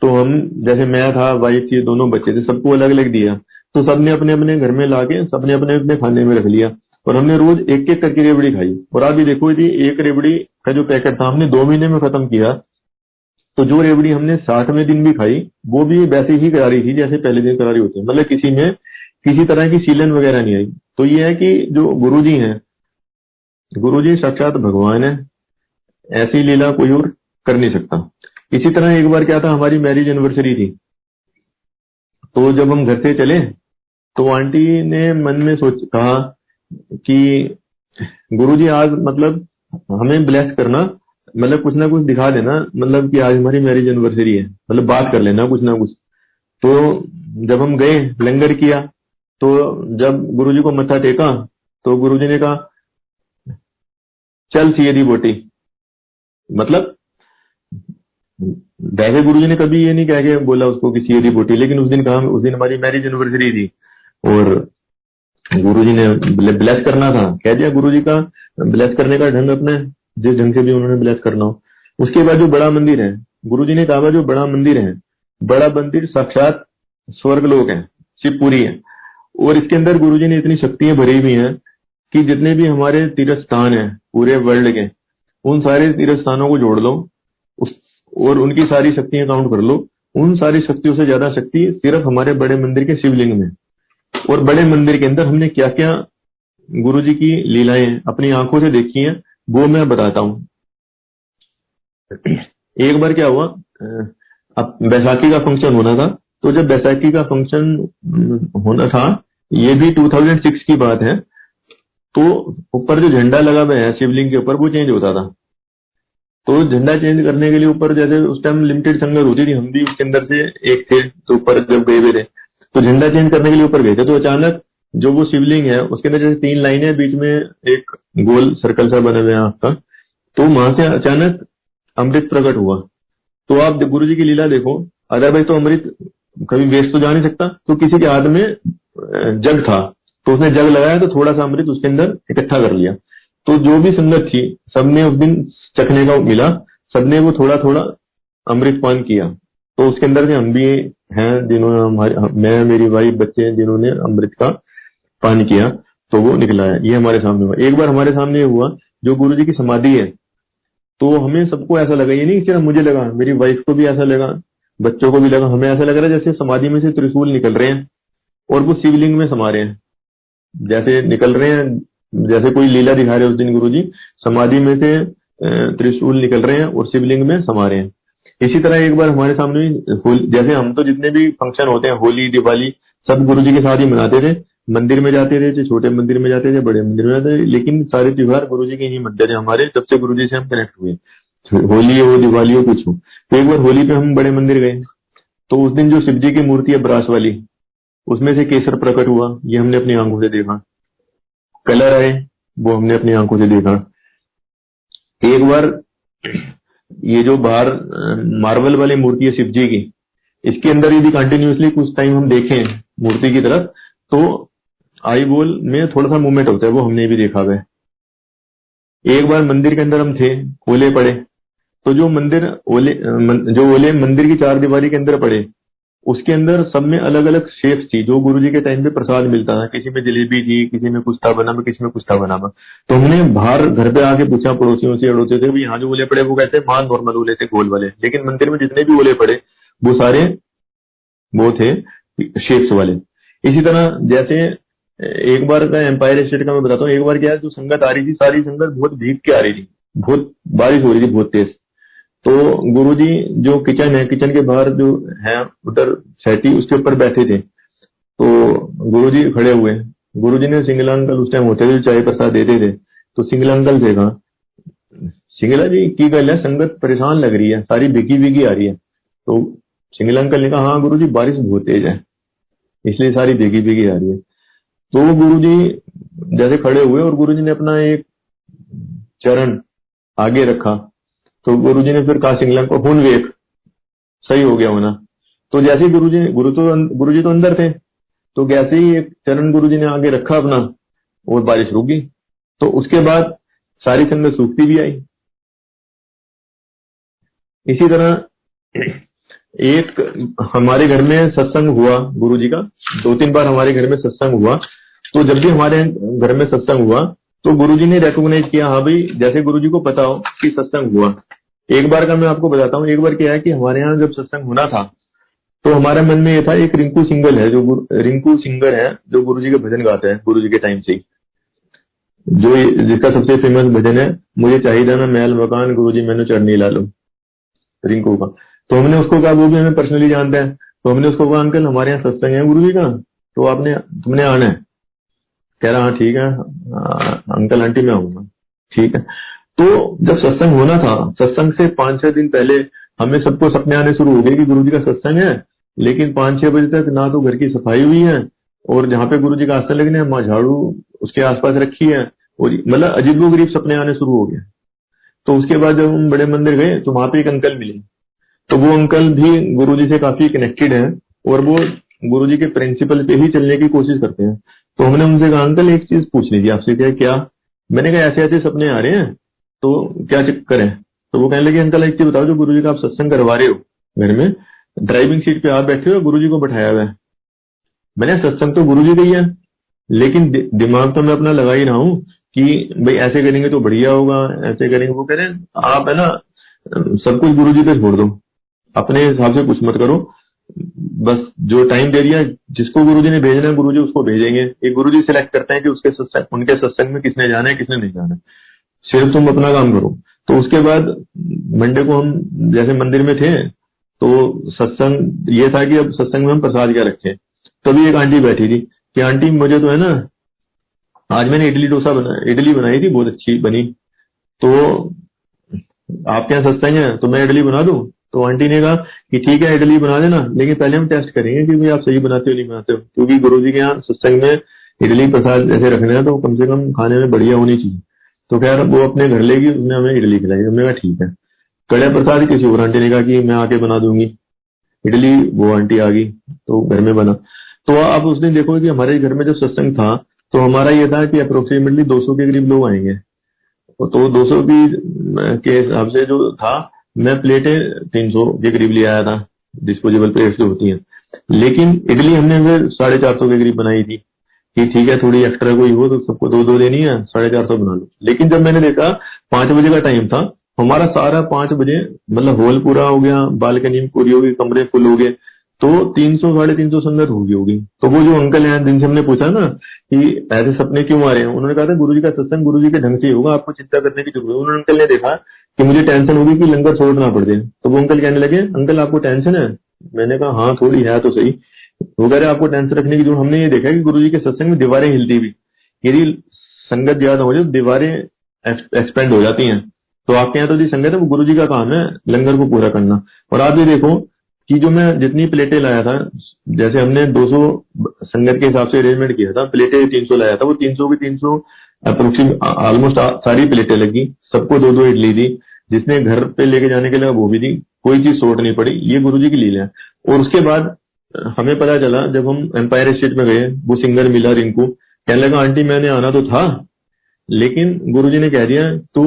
Speaker 1: तो हम, जैसे मैं था, वाइफ थी, दोनों बच्चे थे, सबको अलग अलग दिया। तो सबने अपने अपने घर में लाके, सबने अपने अपने खाने में रख लिया। और हमने रोज एक एक करके रेवड़ी खाई। और आप भी देखो यदि एक रेवड़ी का जो पैकेट था, हमने दो महीने में खत्म किया। तो जो रेबड़ी हमने साठवें दिन भी खाई, वो भी वैसे ही करारी थी जैसे पहले दिन करारी होती है। मतलब किसी में किसी तरह की सीलन वगैरह नहीं आई। तो ये है कि जो गुरु जी हैं गुरु जी साक्षात भगवान है, ऐसी लीला कोई और कर नहीं सकता। इसी तरह एक बार क्या था, हमारी मैरिज एनिवर्सरी थी। तो जब हम घर से चले तो आंटी ने मन में सोच, कहा कि गुरुजी आज मतलब हमें ब्लेस करना मतलब कुछ ना कुछ दिखा देना मतलब कि आज हमारी मैरिज एनिवर्सरी है मतलब बात कर लेना कुछ ना कुछ। तो जब हम गए, लंगर किया तो जब गुरुजी को मत्था टेका तो गुरुजी ने कहा, चल सी दी बोटी। मतलब वैसे गुरु जी ने कभी ये नहीं कह के बोला उसको कि सी दी बोटी, लेकिन उस दिन कहा, उस दिन हमारी मैरिज एनिवर्सरी थी, और गुरु जी ने ब्लेस करना था। कह दिया गुरु जी का ब्लेस करने का ढंग अपने जिस ढंग से भी उन्होंने ब्लेस करना हो। उसके बाद जो बड़ा मंदिर है गुरु जी ने कहा, जो बड़ा मंदिर है, बड़ा मंदिर साक्षात स्वर्ग लोक है, शिवपुरी है। और इसके अंदर गुरु जी ने इतनी शक्तियाँ भरी हुई हैं कि जितने भी हमारे तीर्थ स्थान है, पूरे वर्ल्ड के, उन सारे तीर्थ स्थानों को जोड़ लो, उस, और उनकी सारी शक्तियाँ काउंट कर लो। उन सारी शक्तियों से ज़्यादा शक्ति सिर्फ़ हमारे बड़े मंदिर के शिवलिंग में और बड़े मंदिर के अंदर हमने क्या क्या गुरु जी की लीलाएँ अपनी आँखों से देखी हैं वो मैं बताता हूँ। एक बार क्या हुआ अब बैसाखी का फ़ंक्शन होना था तो जब बैसाखी का फ़ंक्शन होना था, ये भी 2006 की बात है तो ऊपर जो झंडा लगा हुआ है, शिवलिंग के ऊपर, वो चेंज होता था। तो झंडा चेंज करने के लिए ऊपर जैसे उस टाइम लिमिटेड संगत होती थी, हम भी उसके अंदर से एक थे तो ऊपर जब गए हुए थे तो झंडा चेंज करने के लिए ऊपर गए थे तो अचानक जो वो शिवलिंग है, उसके अंदर जैसे तीन लाइनें बीच में, एक गोल सर्कल सा बने हुए हैं आपका तो वहाँ से अचानक अमृत प्रकट हुआ। तो आप गुरु जी की लीला देखो अदरवाइज़ तो अमृत कभी वेस्ट तो जा नहीं सकता तो किसी के हाथ में जग था। तो उसने जग लगाया तो थोड़ा सा अमृत उसके अंदर इकट्ठा कर लिया। तो जो भी संगत थी, सबने उस दिन चखने का मिला, सबने वो थोड़ा थोड़ा अमृत पान किया। तो उसके अंदर से हम भी हैं, जिन्होंने हमारे, मैं, मेरी वाइफ, बच्चे जिन्होंने अमृत का पान किया तो वो निकला है। ये हमारे सामने हुआ। एक बार हमारे सामने हुआ, जो गुरु जी की समाधि है तो हमें सबको ऐसा लगा, ये नहीं सिर्फ़ मुझे लगा, मेरी वाइफ को भी ऐसा लगा, बच्चों को भी लगा, हमें ऐसा लग रहा है जैसे समाधि में से त्रिशूल निकल रहे हैं, और वो शिवलिंग में समा रहे हैं। जैसे निकल रहे हैं, जैसे कोई लीला दिखा रहे हैं उस दिन गुरु जी समाधि में से त्रिशूल निकल रहे हैं और शिवलिंग में समा रहे हैं। इसी तरह एक बार हमारे सामने जैसे हम तो जितने भी फ़ंक्शन होते हैं, होली, दिवाली, सब गुरु जी के साथ ही मनाते थे मंदिर में जाते थे छोटे मंदिर में जाते थे बड़े मंदिर में जाते थे, लेकिन सारे त्योहार गुरु जी के ही मध्य थे हमारे, जब से गुरु जी से हम कनेक्ट हुए होली हो, दिवाली हो, कुछ हो। तो एक बार होली पे हम बड़े मंदिर गए। तो उस दिन जो शिव जी की मूर्ति है ब्रास वाली, उसमें से केसर प्रकट हुआ। ये हमने अपनी आँखों से देखा। कलर आए, वो हमने अपनी आँखों से देखा। एक बार ये जो बाहर, मार्बल वाली मूर्ति है शिव जी की, इसके अंदर यदि कंटिन्यूसली कुछ टाइम हम देखें मूर्ति की तरफ़ तो आई बोल, में थोड़ा सा मूवमेंट होता है, वो हमने भी देखा हुआ एक बार मंदिर के अंदर हम थे, ओले पड़े। तो जो मंदिर, ओले जो ओले मंदिर की चार दीवारी के अंदर पड़े, उसके अंदर सब में अलग अलग शेप्स थी, जो गुरु जी के टाइम पे प्रसाद मिलता था। किसी में जलेबी थी, किसी में कुछ था बना किसी में कुछ था बना तो हमने बाहर घर पे आके पूछा, पड़ोसियों से, अड़ोसियों से यहाँ जो ओले पड़े, वो कहते हैं नॉर्मल ओले थे, गोल वाले। लेकिन मंदिर में जितने भी ओले पड़े, वो सारे, वो थे शेप्स वाले। इसी तरह जैसे एक बार का एम्पायर स्टेट का मैं बताता हूँ, एक बार क्या जो संगत आ रही थी, सारी संगत बहुत भीग के आ रही थी, बहुत बारिश हो रही थी, बहुत तेज। तो गुरुजी जो किचन है, किचन के बाहर जो है, उधर सैटी उसके ऊपर बैठे थे। तो गुरुजी खड़े हुए गुरुजी ने सिंगला अंकल उस टाइम होते थे चाय प्रसाद देते थे। तो सिंगला अंकल से कहा? सिंगला जी, की गल है, संगत परेशान लग रही है, सारी बिकी बिकी आ रही है। तो सिंगला अंकल ने कहा हाँ गुरु जी बारिश बहुत तेज है, इसलिए सारी बिकी बिकी आ रही है। तो गुरु जी जैसे खड़े हुए और गुरु जी ने अपना एक चरण आगे रखा। तो गुरु जी ने फिर कहा सिंगला को हुन वेख सही हो गया होना। तो जैसे ही गुरु जी गुरु तो गुरु जी तो अंदर थे। तो जैसे ही एक चरण गुरु जी ने आगे रखा अपना, और बारिश रुक गई। तो उसके बाद सारी संगत सूखती भी आई। इसी तरह एक हमारे घर में सत्संग हुआ गुरु जी का। दो तीन बार हमारे घर में सत्संग हुआ। तो जब भी हमारे घर में सत्संग हुआ तो गुरु जी ने रिकॉग्नाइज किया हाँ भाई, जैसे गुरु जी को पता हो कि सत्संग हुआ। एक बार का मैं आपको बताता हूँ, एक बार क्या है कि हमारे यहाँ जब सत्संग होना था तो हमारे मन में ये था, एक रिंकू सिंगल है, जो रिंकू सिंगर है, जो गुरु जी के भजन गाते हैं गुरु जी के टाइम से जो जिसका सबसे फ़ेमस भजन है, मुझे चाहिए ना, महल मकान गुरु जी मैंने चढ़नी ला लो। रिंकू का। तो हमने उसको कहा वो भी हमें पर्सनली जानते हैं। तो हमने उसको कहा अंकल हमारे यहाँ सत्संग है गुरु जी का तो आपने तुमने आना है। कह रहा हाँ ठीक है आ, अंकल आंटी मैं आऊँगा। ठीक है। तो जब सत्संग होना था सत्संग से पाँच छह दिन पहले हमें सबको सपने आने शुरू हो गए कि गुरु जी का सत्संग है लेकिन पाँच छह बजे तक ना तो घर की सफ़ाई हुई है और जहाँ पे गुरु जी का आसन लगने माँ झाड़ू उसके आसपास रखी है और मतलब अजीबो गरीब सपने आने शुरू हो गए। तो उसके बाद जब हम बड़े मंदिर गए तो वहाँ पे एक अंकल मिले। तो वो अंकल भी गुरु जी से काफ़ी कनेक्टेड है और वो गुरु जी के प्रिंसिपल पे ही चलने की कोशिश करते हैं। तो हमने उनसे कहा, अंकल, एक चीज़ पूछनी थी आपसे, क्या क्या? मैंने कहा ऐसे ऐसे सपने आ रहे हैं तो क्या चक्कर है तो वो कहने लगे, अंकल, एक चीज़ बताओ, जो गुरु जी का आप सत्संग करवा रहे हो घर में ड्राइविंग सीट पे आप बैठे हो गुरु जी को बैठाया हुआ है? मैंने सत्संग तो गुरु जी का ही है, लेकिन दि, दिमाग तो मैं अपना लगा ही रहा हूँ कि भाई ऐसे करेंगे तो बढ़िया होगा, ऐसे करेंगे। वो कह रहे हैं, आप है ना, सब कुछ गुरु जी पे छोड़ दो अपने हिसाब से कुछ मत करो। बस जो टाइम दे दिया, जिसको गुरुजी ने भेजना है, गुरुजी उसको भेजेंगे। एक गुरुजी सिलेक्ट करते हैं कि उसके सत्संग, उनके सत्संग में किसने जाना है, किसने नहीं जाना है। सिर्फ़ तुम अपना काम करो। तो उसके बाद मंडे को हम जैसे मंदिर में थे तो सत्संग, ये था कि अब सत्संग में हम प्रसाद क्या रखें। तभी एक आंटी बैठी थी कि, आंटी, मुझे तो है ना, आज मैंने इडली डोसा बना, इडली बनाई थी, बहुत अच्छी बनी। तो आपके यहाँ सत्संग है तो मैं इडली बना दूँ? तो आंटी ने कहा कि ठीक है इडली बना देना, लेकिन पहले हम टेस्ट करेंगे कि भाई आप सही बनाते हो, नहीं बनाते हो। क्योंकि गुरु जी के यहाँ सत्संग में इडली प्रसाद जैसे रखने हैं तो कम से कम खाने में बढ़िया होनी चाहिए। तो खैर, वो अपने घर लेगी उसने हमें इडली खिलाई। हमने कहा, ठीक है। कड़े प्रसाद किसी और आंटी ने कहा कि मैं आके बना दूँगी। इडली वो आंटी आ गई तो घर में बना। तो आप उस दिन देखोगे कि हमारे घर में जो सत्संग था तो हमारा ये था कि अप्रोक्सीमेटली 200 के करीब लोग आएँगे। तो 200 की के हिसाब से जो था मैं प्लेटें तीन सौ के करीब ले आया था डिस्पोजेबल प्लेट्स जो होती हैं। लेकिन इडली हमने साढ़े चार सौ के करीब बनाई थी, कि ठीक है, थोड़ी एक्स्ट्रा कोई हो तो सबको दो दो देनी है, साढ़े चार सौ बना लो। लेकिन जब मैंने देखा, पाँच बजे का टाइम था, हमारा सारा पाँच बजे मतलब हॉल पूरा हो गया, बालकनी पूरी होगी, कमरे फुल हो गए तो तीन सौ, साढ़े तीन सौ संगत होगी होगी। तो वो जो अंकल हैं, जिनसे हमने पूछा ना, कि ऐसे सपने क्यों आ रहे हैं, उन्होंने कहा था गुरु जी का सत्संग गुरु जी के ढंग से होगा, आपको चिंता करने की ज़रूरत है उन्होंने अंकल ने देखा कि मुझे टेंशन होगी कि लंगर छोड़ना पड़ जाए। तो वो अंकल कहने लगे अंकल आपको टेंशन है? मैंने कहा हाँ थोड़ी है तो सही। वो कह रहे, आपको टेंशन रखने की ज़रूरत, हमने ये देखा कि गुरु जी के सत्संग में दीवारें हिलती भी। यदि संगत ज़्यादा हो जाए तो दीवारें एक्सपेंड हो जाती हैं। तो आपके यहाँ तो जी संगत है, वो गुरु जी का काम है लंगर को पूरा करना। और आप ये देखो कि जो मैं जितनी प्लेटें लाया था, जैसे हमने 200 संगत के हिसाब से अरेंजमेंट किया था, प्लेटें 300 लाया था, वो 300 की 300 अप्रोक्सीमेट ऑलमोस्ट सारी प्लेटें लगी, सबको दो दो इडली दी, जिसने घर पे लेके जाने के लिए वो भी दी, कोई चीज़ शॉर्ट नहीं पड़ी, ये गुरु की लीला है और उसके बाद, हमें पता चला, जब हम एम्पायर स्टेट में गए, वो सिंगर मिला रिंकू, कहने लगा आंटी मैंने आना तो था, लेकिन गुरुजी ने कह दिया, तू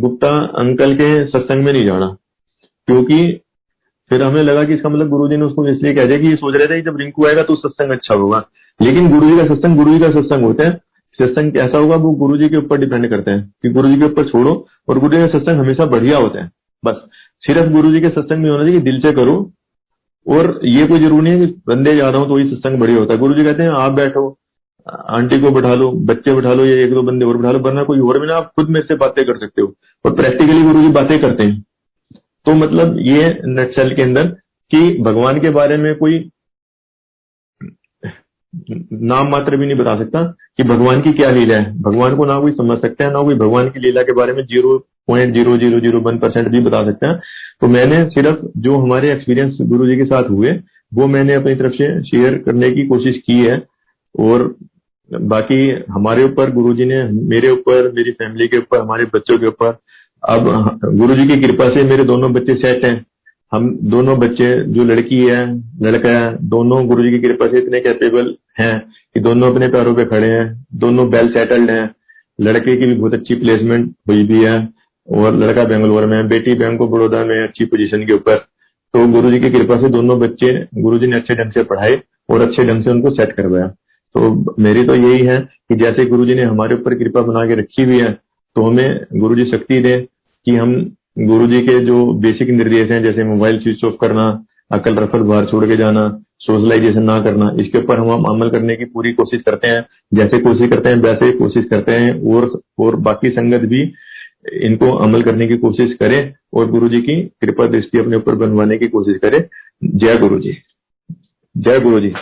Speaker 1: गुप्ता अंकल के सत्संग में नहीं जाना, क्योंकि फिर हमें लगा कि इसका मतलब गुरुजी ने उसको इसलिए कह दिया कि ये सोच रहे थे कि जब रिंकू आएगा तो सत्संग अच्छा होगा। लेकिन गुरुजी का सत्संग गुरुजी का सत्संग होता है सत्संग कैसा होगा, वो गुरु जी के ऊपर डिपेंड करते हैं कि गुरु जी के ऊपर छोड़ो और गुरु जी का सत्संग हमेशा बढ़िया होता है। बस, सिर्फ़ गुरु जी के सत्संग में होना चाहिए, दिल से करो। और ये कोई ज़रूरी नहीं है कि बंदे जा रहा हूँ तो वही सत्संग बढ़िया होता है। गुरु जी कहते हैं, आप बैठो, आंटी को बैठा लो, बच्चे बैठा लो या एक दो बंदे और बैठा लो, वरना कोई और भी ना, आप खुद में से बातें कर सकते हो। और प्रैक्टिकली गुरु जी बातें करते हैं। तो मतलब ये नक्सल के अंदर कि भगवान के बारे में कोई नाम मात्र भी नहीं बता सकता कि भगवान की क्या लीला है। भगवान को ना कोई समझ सकता है, ना कोई भगवान की लीला के बारे में zero point zero zero zero one percent भी बता सकते हैं। तो मैंने सिर्फ़ जो हमारे एक्सपीरियंस गुरु जी के साथ हुए, वो मैंने अपनी तरफ़ से शेयर करने की कोशिश की है। और बाकी हमारे ऊपर गुरु जी ने, मेरे ऊपर, मेरी फैमिली के ऊपर, हमारे बच्चों के ऊपर, अब गुरु जी की कृपा से मेरे दोनों बच्चे सेट हैं। हम दोनों बच्चे, जो लड़की है, लड़का है, दोनों गुरु जी की कृपा से इतने कैपेबल हैं कि दोनों अपने पैरों पे खड़े हैं, दोनों वेल सेटल्ड हैं। लड़के की भी बहुत अच्छी प्लेसमेंट हुई भी है और लड़का बेंगलोर में है, बेटी बैंक ऑफ़ बड़ौदा में अच्छी पोजीशन के ऊपर। तो गुरु जी की कृपा से दोनों बच्चे गुरु जी ने अच्छे ढंग से पढ़ाए और अच्छे ढंग से उनको सेट करवाया। तो मेरी तो यही है कि जैसे गुरु जी ने हमारे ऊपर कृपा बना के रखी हुई है तो हमें गुरु जी शक्ति दे कि हम गुरु जी के जो बेसिक निर्देश हैं, जैसे मोबाइल स्विच ऑफ़ करना, अकल रफल बाहर छोड़ के जाना, सोशलाइजेशन ना करना, इसके ऊपर हम अमल करने की पूरी कोशिश करते हैं। जैसे कोशिश करते हैं, वैसे कोशिश करते हैं और और बाकी संगत भी इनको अमल करने की कोशिश करें और गुरु जी की कृपा दृष्टि अपने ऊपर बनवाने की कोशिश करें। जय गुरु जी। जय गुरु जी।